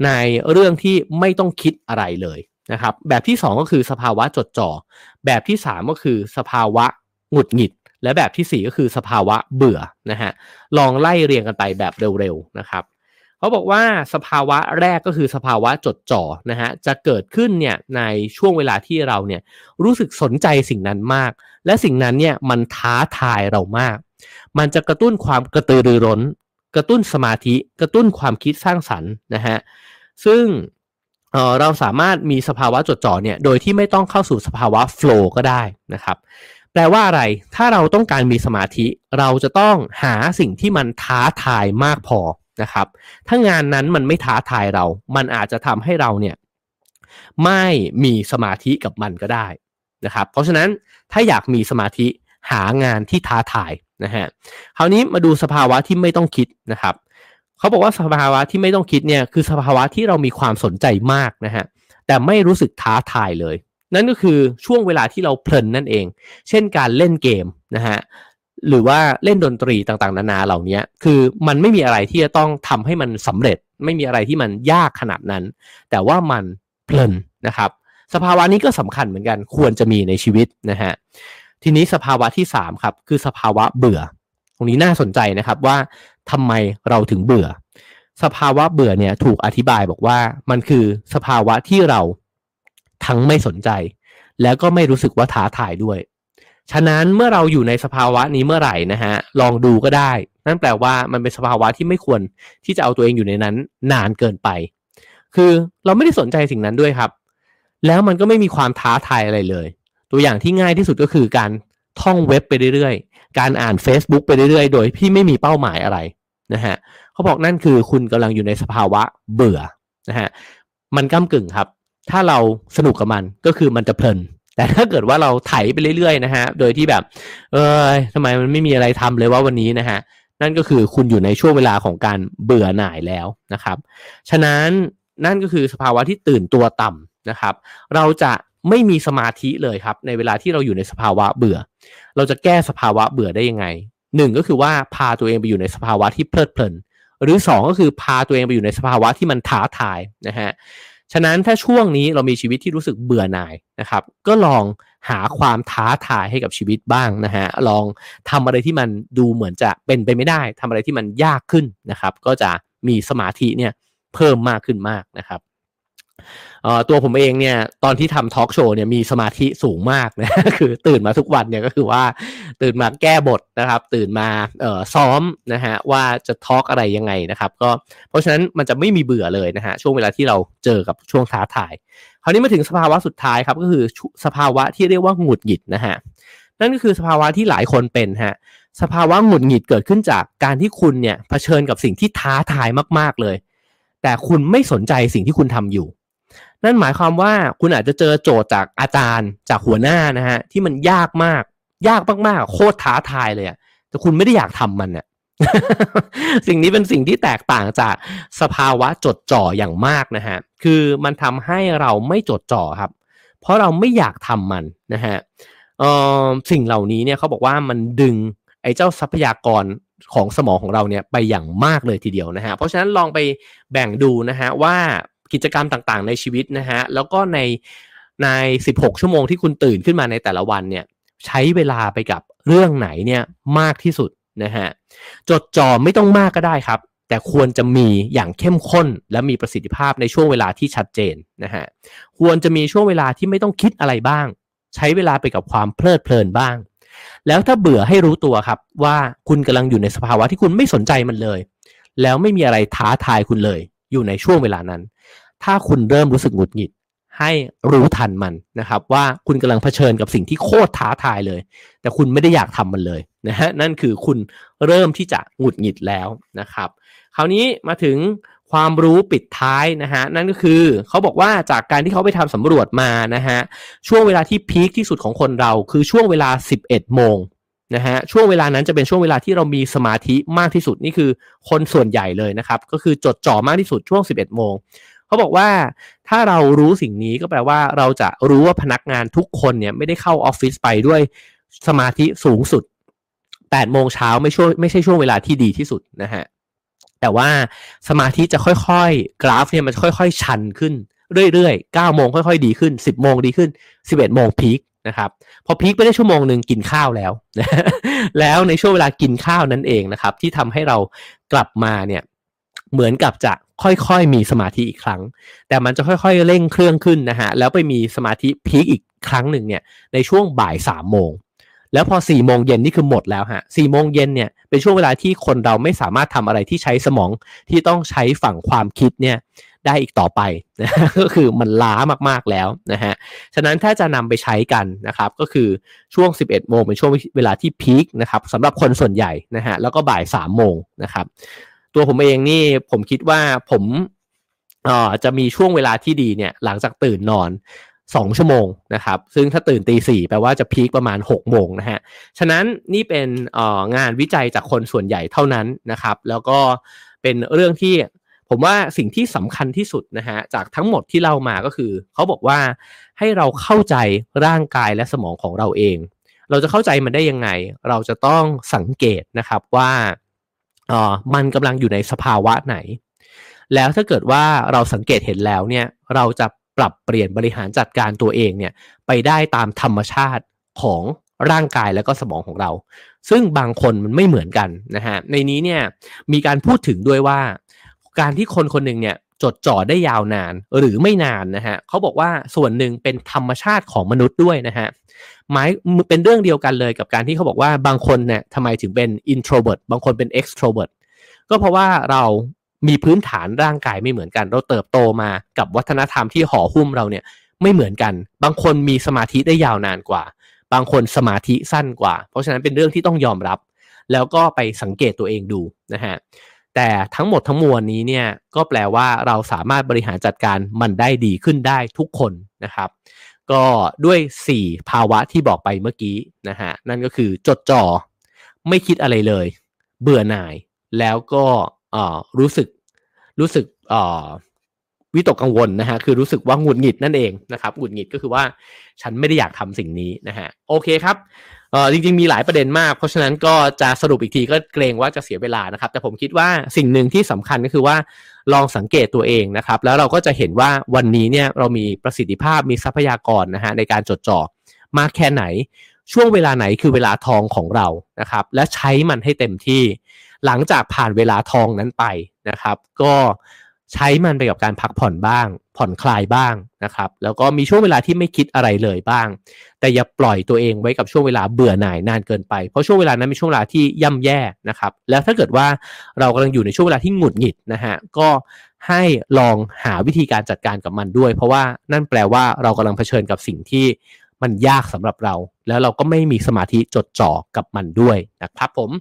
Speaker 1: ในเรื่องที่ไม่ต้องคิดอะไรเลยนะครับ แบบที่สองก็คือสภาวะจดจ่อ แบบที่สามก็คือสภาวะหงุดหงิด และแบบที่สี่ก็คือสภาวะเบื่อนะฮะ ลองไล่เรียงกันไปแบบเร็วๆนะครับ เขาบอกว่าสภาวะแรกก็คือสภาวะจดจ่อนะฮะจะเกิดขึ้นเนี่ยในช่วงเวลาที่เราเนี่ยรู้สึกสนใจสิ่งนั้นมาก และสิ่งนั้นเนี่ยมันท้าทายเรามาก มันจะกระตุ้นความกระตือรือร้น กระตุ้นสมาธิกระตุ้นความคิดสร้างสรรค์นะฮะซึ่งเเราสามารถมีสภาวะจดจ่อเนี่ยโดยที่ไม่ต้องเข้าสู่สภาวะโฟล์ก็ได้นะครับแปลว่าอะไร ถ้าเราต้องการมีสมาธิ เราจะต้องหาสิ่งที่มันท้าทายมากพอ นะครับ ถ้างานนั้นมันไม่ท้าทายเรา มันอาจจะทำให้เราเนี่ยไม่มีสมาธิกับมันก็ได้นะครับ เพราะฉะนั้นถ้าอยากมีสมาธิหางานที่ท้าทายนะฮะ คราวนี้มาดูสภาวะที่ไม่ต้องคิดนะครับ เขาบอกว่าสภาวะที่ไม่ต้องคิดเนี่ยคือสภาวะที่เรามีความสนใจมากนะฮะ แต่ไม่รู้สึกท้าทายเลย นั่นก็คือช่วงเวลาที่เราเพลินนั่นเอง เช่นการเล่นเกมนะฮะ หรือว่าเล่นดนตรีต่างๆ นานาเหล่านี้คือมันไม่มีอะไรที่จะต้องทำให้มันสำเร็จ ไม่มีอะไรที่มันยากขนาดนั้น แต่ว่ามันเพลินนะครับ สภาวะนี้ก็สำคัญเหมือนกันควรจะมีในชีวิตนะฮะทีนี้สภาวะที่3ครับคือสภาวะเบื่อ ตรงนี้น่าสนใจนะครับว่าทำไมเราถึงเบื่อ สภาวะเบื่อเนี่ยถูกอธิบายบอกว่ามันคือสภาวะที่เราทั้งไม่สนใจ แล้วก็ไม่รู้สึกว่าท้าทายด้วย ฉะนั้นเมื่อเราอยู่ในสภาวะนี้เมื่อไหร่นะฮะลองดูก็ได้ นั่นแปลว่ามันเป็นสภาวะที่ไม่ควรที่จะเอาตัวเองอยู่ในนั้น นานเกินไป คือเราไม่ได้สนใจสิ่งนั้นด้วยครับ แล้วมันก็ไม่มีความท้าทายอะไรเลย ตัวอย่างที่ง่ายที่สุดก็คือการท่องเว็บไปเรื่อยๆ การอ่าน Facebook ไปเรื่อยๆ โดยที่ไม่มีเป้าหมายอะไรนะฮะเขาบอกนั่นคือคุณกำลังอยู่ในสภาวะเบื่อนะฮะมันก้ากึ่งครับ ถ้าเราสนุกกับมันก็คือมันจะเพลิน แต่ถ้าเกิดว่าเราไถไปเรื่อยๆนะฮะ โดยที่แบบ เออทำไมมันไม่มีอะไรทำเลยว่าวันนี้นะฮะ นั่นก็คือคุณอยู่ในช่วงเวลาของการเบื่อหน่ายแล้วนะครับ ฉะนั้นนั่นก็คือสภาวะที่ตื่นตัวต่ำนะครับ เราจะไม่มีสมาธิเลยครับ ในเวลาที่เราอยู่ในสภาวะเบื่อ เราจะแก้สภาวะเบื่อได้ยังไงหนึ่งก็คือว่าพาตัวเองไปอยู่ในสภาวะที่เพลิดเพลิน หรือสองก็คือพาตัวเองไปอยู่ในสภาวะที่มันท้าทายนะฮะ ฉะนั้นถ้าช่วงนี้เรามีชีวิตที่รู้สึกเบื่อหน่ายนะครับ ก็ลองหาความท้าทายให้กับชีวิตบ้างนะฮะลองทำอะไรที่มันดูเหมือนจะเป็นไปไม่ได้ทำอะไรที่มันยากขึ้นนะครับ ก็จะมีสมาธิเนี่ยเพิ่มมากขึ้นมากนะครับ ตัวผมเองเนี่ยตอนที่ทำทอล์กโชว์เนี่ยมีสมาธิสูงมากนะคือตื่นมาทุกวันเนี่ยก็คือว่าตื่นมาแก้บทนะครับ ตื่นมาเซ้อมนะฮะว่าจะทอล์กอะไรยังไงนะครับก็เพราะฉะนั้นมันจะไม่มีเบื่อเลยนะฮะช่วงเวลาที่เราเจอกับช่วงท้าทายคราวนี้มาถึงสภาวะสุดท้ายครับก็คือสภาวะที่เรียกว่าหงุดหงิดนะฮะนั่นก็คือสภาวะที่หลายคนเป็นฮะสภาวะหงุดหงิดเกิดขึ้นจากการที่คุณเนี่ยเผชิญกับสิ่งที่ท้าทายมาก ๆเลย แต่คุณไม่สนใจสิ่งที่คุณทำอยู่ นั่นหมายความว่าคุณอาจจะเจอโจทย์จากอาจารย์จากหัวหน้านะฮะที่มันยากมาก ยากมากๆโคตรท้าทายเลยอะแต่คุณไม่ได้อยากทำมันเนี่ยสิ่งนี้เป็นสิ่งที่แตกต่างจากสภาวะจดจ่ออย่างมากนะฮะคือมันทำให้เราไม่จดจ่อครับ เพราะเราไม่อยากทำมันนะฮะออสิ่งเหล่านี้เนี่ยเขาบอกว่ามันดึงไอ้เจ้าทรัพยากรของสมองของเราเนี่ยไปอย่างมากเลยทีเดียวนะฮะเพราะฉะนั้นลองไปแบ่งดูนะฮะว่า กิจกรรมต่างๆ ในชีวิตนะฮะแล้วก็ในใน 16 ชั่วโมงที่คุณตื่นขึ้นมาในแต่ละวันเนี่ยใช้เวลาไปกับเรื่องไหนเนี่ยมากที่สุดนะฮะจดจ่อไม่ต้องมากก็ได้ครับ แต่ควรจะมีอย่างเข้มข้น และมีประสิทธิภาพในช่วงเวลาที่ชัดเจนนะฮะควรจะมีช่วงเวลาที่ไม่ต้องคิดอะไรบ้าง ใช้เวลาไปกับความเพลิดเพลินบ้าง แล้วถ้าเบื่อให้รู้ตัวครับ ว่าคุณกำลังอยู่ในสภาวะที่คุณไม่สนใจมันเลย แล้วไม่มีอะไรท้าทายคุณเลย อยู่ในช่วงเวลานั้น ถ้าคุณเริ่มรู้สึกหงุดหงิด ให้รู้ทันมันนะครับ ว่าคุณกำลังเผชิญกับสิ่งที่โคตรท้าทายเลย แต่คุณไม่ได้อยากทำมันเลยนะฮะนั่นคือคุณเริ่มที่จะหงุดหงิดแล้วนะครับ คราวนี้มาถึงความรู้ปิดท้ายนะฮะนั่นก็คือเขาบอกว่าจากการที่เขาไปทำสำรวจมานะฮะช่วงเวลาที่พีคที่สุดของคนเราคือช่วงเวลา 11 โมง นะฮะช่วงเวลานั้นจะเป็นช่วงเวลาที่เรามีสมาธิมากที่สุดนี่คือคนส่วนใหญ่เลยนะครับ ก็คือจดจ่อมากที่สุดช่วง 11 โมงเขาบอกว่าถ้าเรารู้สิ่งนี้ก็แปลว่าเราจะรู้ว่าพนักงานทุกคนเนี่ยไม่ได้เข้าออฟฟิศไปด้วยสมาธิสูงสุด 8 โมงเช้าไม่ช่วงไม่ใช่ช่วงเวลาที่ดีที่สุดนะฮะแต่ว่าสมาธิจะค่อยๆ กราฟเนี่ยมันค่อยๆ ชันขึ้นเรื่อยๆ9โมงค่อยๆ ดีขึ้น 10 โมงดีขึ้น 11 โมงพีค นะครับพอพีคไปได้ชั่วโมงหนึ่งกินข้าวแล้ว แล้วในช่วงเวลากินข้าวนั่นเองนะครับ ที่ทำให้เรากลับมาเนี่ยเหมือนกับจะค่อยๆ มีสมาธิอีกครั้ง แต่มันจะค่อยๆ เร่งเครื่องขึ้นนะฮะแล้วไปมีสมาธิพีคอีกครั้งหนึ่งเนี่ยในช่วงบ่ายสามโมงแล้วพอ4ี่โมงเย็นนี่คือหมดแล้วฮะสี่โมงเย็นเนี่ยเป็นช่วงเวลาที่คนเราไม่สามารถทำอะไรที่ใช้สมองที่ต้องใช้ฝั่งความคิดเนี่ย ได้อีกต่อไปนะก็คือมันล้ามากๆแล้วนะฮะฉะนั้นถ้าจะนำไปใช้กันนะครับก็คือช่วง 11 โมงเป็นช่วงเวลาที่พีคนะครับสำหรับคนส่วนใหญ่นะฮะแล้วก็บ่าย 3 โมงนะครับ ตัวผมเองนี่ผมคิดว่าผมอ่อจะมีช่วงเวลาที่ดีเนี่ยหลังจากตื่นนอนสองชั่วโมงนะครับซึ่งถ้าตื่นตีสี่แปลว่าจะพีคประมาณหกโมงนะฮะฉะนั้นนี่เป็นงานวิจัยจากคนส่วนใหญ่เท่านั้นนะครับ แล้วก็เป็นเรื่องที่ ผมว่าสิ่งที่สำคัญที่สุดนะฮะจากทั้งหมดที่เรามาก็คือ เขาบอกว่าให้เราเข้าใจร่างกายและสมองของเราเอง เราจะเข้าใจมันได้ยังไง เราจะต้องสังเกตนะครับว่าออมันกำลังอยู่ในสภาวะไหน แล้วถ้าเกิดว่าเราสังเกตเห็นแล้วเนี่ยเราจะปรับเปลี่ยนบริหารจัดการตัวเองเนี่ยไปได้ตามธรรมชาติของร่างกายและก็สมองของเรา ซึ่งบางคนมันไม่เหมือนกันนะฮะในนี้เนี่ยมีการพูดถึงด้วยว่า การที่คนคนหนึ่งเนี่ยจดจ่อได้ยาวนานหรือไม่นานนะฮะเขาบอกว่าส่วนหนึ่งเป็นธรรมชาติของมนุษย์ด้วยนะฮะหมายเป็นเรื่องเดียวกันเลยกับการที่เขาบอกว่าบางคนเนี่ยทำไมถึงเป็น introvert บางคนเป็น extrovert ก็เพราะว่าเรามีพื้นฐานร่างกายไม่เหมือนกัน เราเติบโตมากับวัฒนธรรมที่ห่อหุ้มเราเนี่ยไม่เหมือนกัน บางคนมีสมาธิได้ยาวนานกว่า บางคนสมาธิสั้นกว่า เพราะฉะนั้นเป็นเรื่องที่ต้องยอมรับ แล้วก็ไปสังเกตตัวเองดูนะฮะ แต่ทั้งหมดทั้งมวลนี้เนี่ยก็แปลว่าเราสามารถบริหารจัดการมันได้ดีขึ้นได้ทุกคนนะครับ ก็ด้วย 4 ภาวะที่บอกไปเมื่อกี้นะฮะนั่นก็คือจดจอ่อไม่คิดอะไรเลย เบื่อหน่าย แล้วก็รู้สึกรู้สึกวิตกกังวลนะฮะคือรู้สึกว่าหงุดหงิดนั่นเองนะครับหงุดหงิดก็คือว่าฉันไม่ได้อยากทำสิ่งนี้นะฮะโอเคครับ เออจริงๆมีหลายประเด็นมาก เพราะฉะนั้นก็จะสรุปอีกทีก็เกรงว่าจะเสียเวลานะครับ แต่ผมคิดว่าสิ่งหนึ่งที่สำคัญก็คือว่าลองสังเกตตัวเองนะครับ แล้วเราก็จะเห็นว่าวันนี้เนี่ยเรามีประสิทธิภาพมีทรัพยากรนะฮะในการจดจ่อมากแค่ไหน ช่วงเวลาไหนคือเวลาทองของเรานะครับ และใช้มันให้เต็มที่ หลังจากผ่านเวลาทองนั้นไปนะครับ ก็ ใช้มันไปกับการพักผ่อนบ้าง ผ่อนคลายบ้างนะครับ แล้วก็มีช่วงเวลาที่ไม่คิดอะไรเลยบ้าง แต่อย่าปล่อยตัวเองไว้กับช่วงเวลาเบื่อหน่ายนานเกินไป เพราะช่วงเวลานั้นเป็นช่วงเวลาที่ย่ำแย่นะครับ แล้วถ้าเกิดว่าเรากำลังอยู่ในช่วงเวลาที่หงุดหงิดนะฮะ ก็ให้ลองหาวิธีการจัดการกับมันด้วย เพราะว่านั่นแปลว่าเรากำลังเผชิญกับสิ่งที่ มันยากสำหรับเรา แล้วเราก็ไม่มีสมาธิจดจ่อกับมันด้วยนะครับผม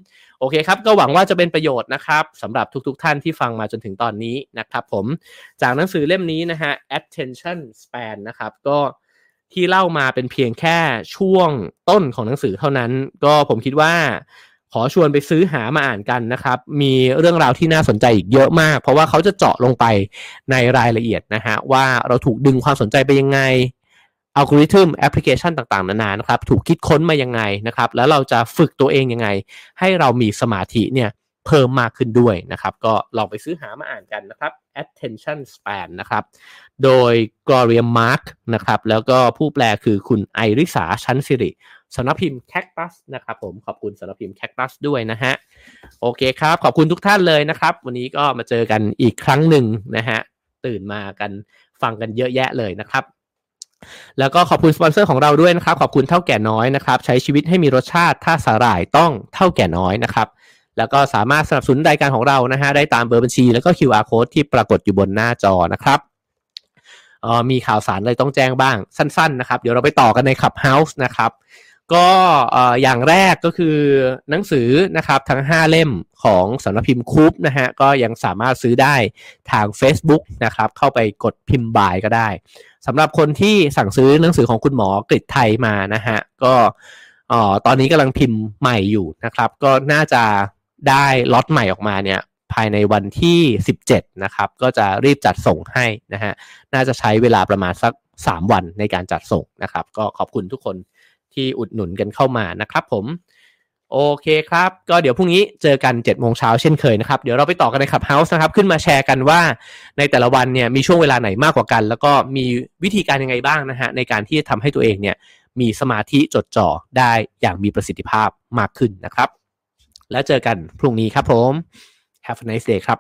Speaker 1: โอเคครับ ก็หวังว่าจะเป็นประโยชน์นะครับสำหรับทุกๆทท่านที่ฟังมาจนถึงตอนนี้นะครับผมจากหนังสือเล่มนี้นะฮะ attention span นะครับก็ที่เล่ามาเป็นเพียงแค่ช่วงต้นของหนังสือเท่านั้น ก็ผมคิดว่าขอชวนไปซื้อหามาอ่านกันนะครับ มีเรื่องราวที่น่าสนใจอีกเยอะมาก เพราะว่าเขาจะเจาะลงไปในรายละเอียดนะฮะว่าเราถูกดึงความสนใจไปยังไง อัลกอริทึมแอปพลิเคชันต่างๆ นานานะครับถูกคิดค้นมายังไงนะครับแล้วเราจะฝึกตัวเองยังไง ให้เรามีสมาธิเนี่ยเพิ่มมากขึ้นด้วยนะครับ ก็ลองไปซื้อหามาอ่านกันนะครับ attention span นะครับ โดย Gloria Mark นะครับ แล้วก็ผู้แปลคือคุณไอริสาชั้นสิริสำนักพิมพ์ Cactus นะครับผมขอบคุณสำนักพิมพ์ Cactus ด้วยนะฮะ โอเคครับ ขอบคุณทุกท่านเลยนะครับ วันนี้ก็มาเจอกันอีกครั้งหนึ่งนะฮะ ตื่นมากันฟังกันเยอะแยะเลยนะครับ แล้วก็ขอบคุณสปอนเซอร์ของเราด้วยนะครับ ขอบคุณเท่าแก่น้อยนะครับ ใช้ชีวิตให้มีรสชาติถ้าสาหร่ายต้องเท่าแก่น้อยนะครับ แล้วก็สามารถสนับสนุนรายการของเรานะฮะได้ตามเบอร์บัญชี แล้วก็ QR code ที่ปรากฏอยู่บนหน้าจอนะครับออมีข่าวสารอะไรต้องแจ้งบ้างสั้น ๆ นะครับ เดี๋ยวเราไปต่อกันใน Clubhouse นะครับ ก็อย่างแรกก็คือหนังสือนะครับทั้ง 5 เล่มของสำนักพิมพ์คูปนะฮะก็ยังสามารถซื้อได้ทาง Facebook นะครับ เข้าไปกดพิมพ์บายก็ได้ สำหรับคนที่สั่งซื้อหนังสือของคุณหมอกฤษไทยมานะฮะก็ตอนนี้กำลังพิมพ์ใหม่อยู่นะครับ ก็น่าจะได้ล็อตใหม่ออกมาเนี่ยภายในวันที่ 17 นะครับ ก็จะรีบจัดส่งให้นะฮะน่าจะใช้เวลาประมาณสัก 3 วันในการจัดส่งนะครับ ก็ขอบคุณทุกคนที่อุดหนุนกันเข้ามานะครับผม โอเคครับ ก็เดี๋ยวพรุ่งนี้เจอกัน7จ็ดโมงเช้าเช่นเคยนะครับ เดี๋ยวเราไปต่อกันในขับเฮาส์นะครับ ขึ้นมาแชร์กันว่าในแต่ละวันเนี่ยมีช่วงเวลาไหนมากกว่ากัน แล้วก็มีวิธีการยังไงบ้างนะฮะในการที่จะทำให้ตัวเองเนี่ยมีสมาธิจดจ่อได้อย่างมีประสิทธิภาพมากขึ้นนะครับ แล้วเจอกันพรุ่งนี้ครับผม Have a nice day ครับ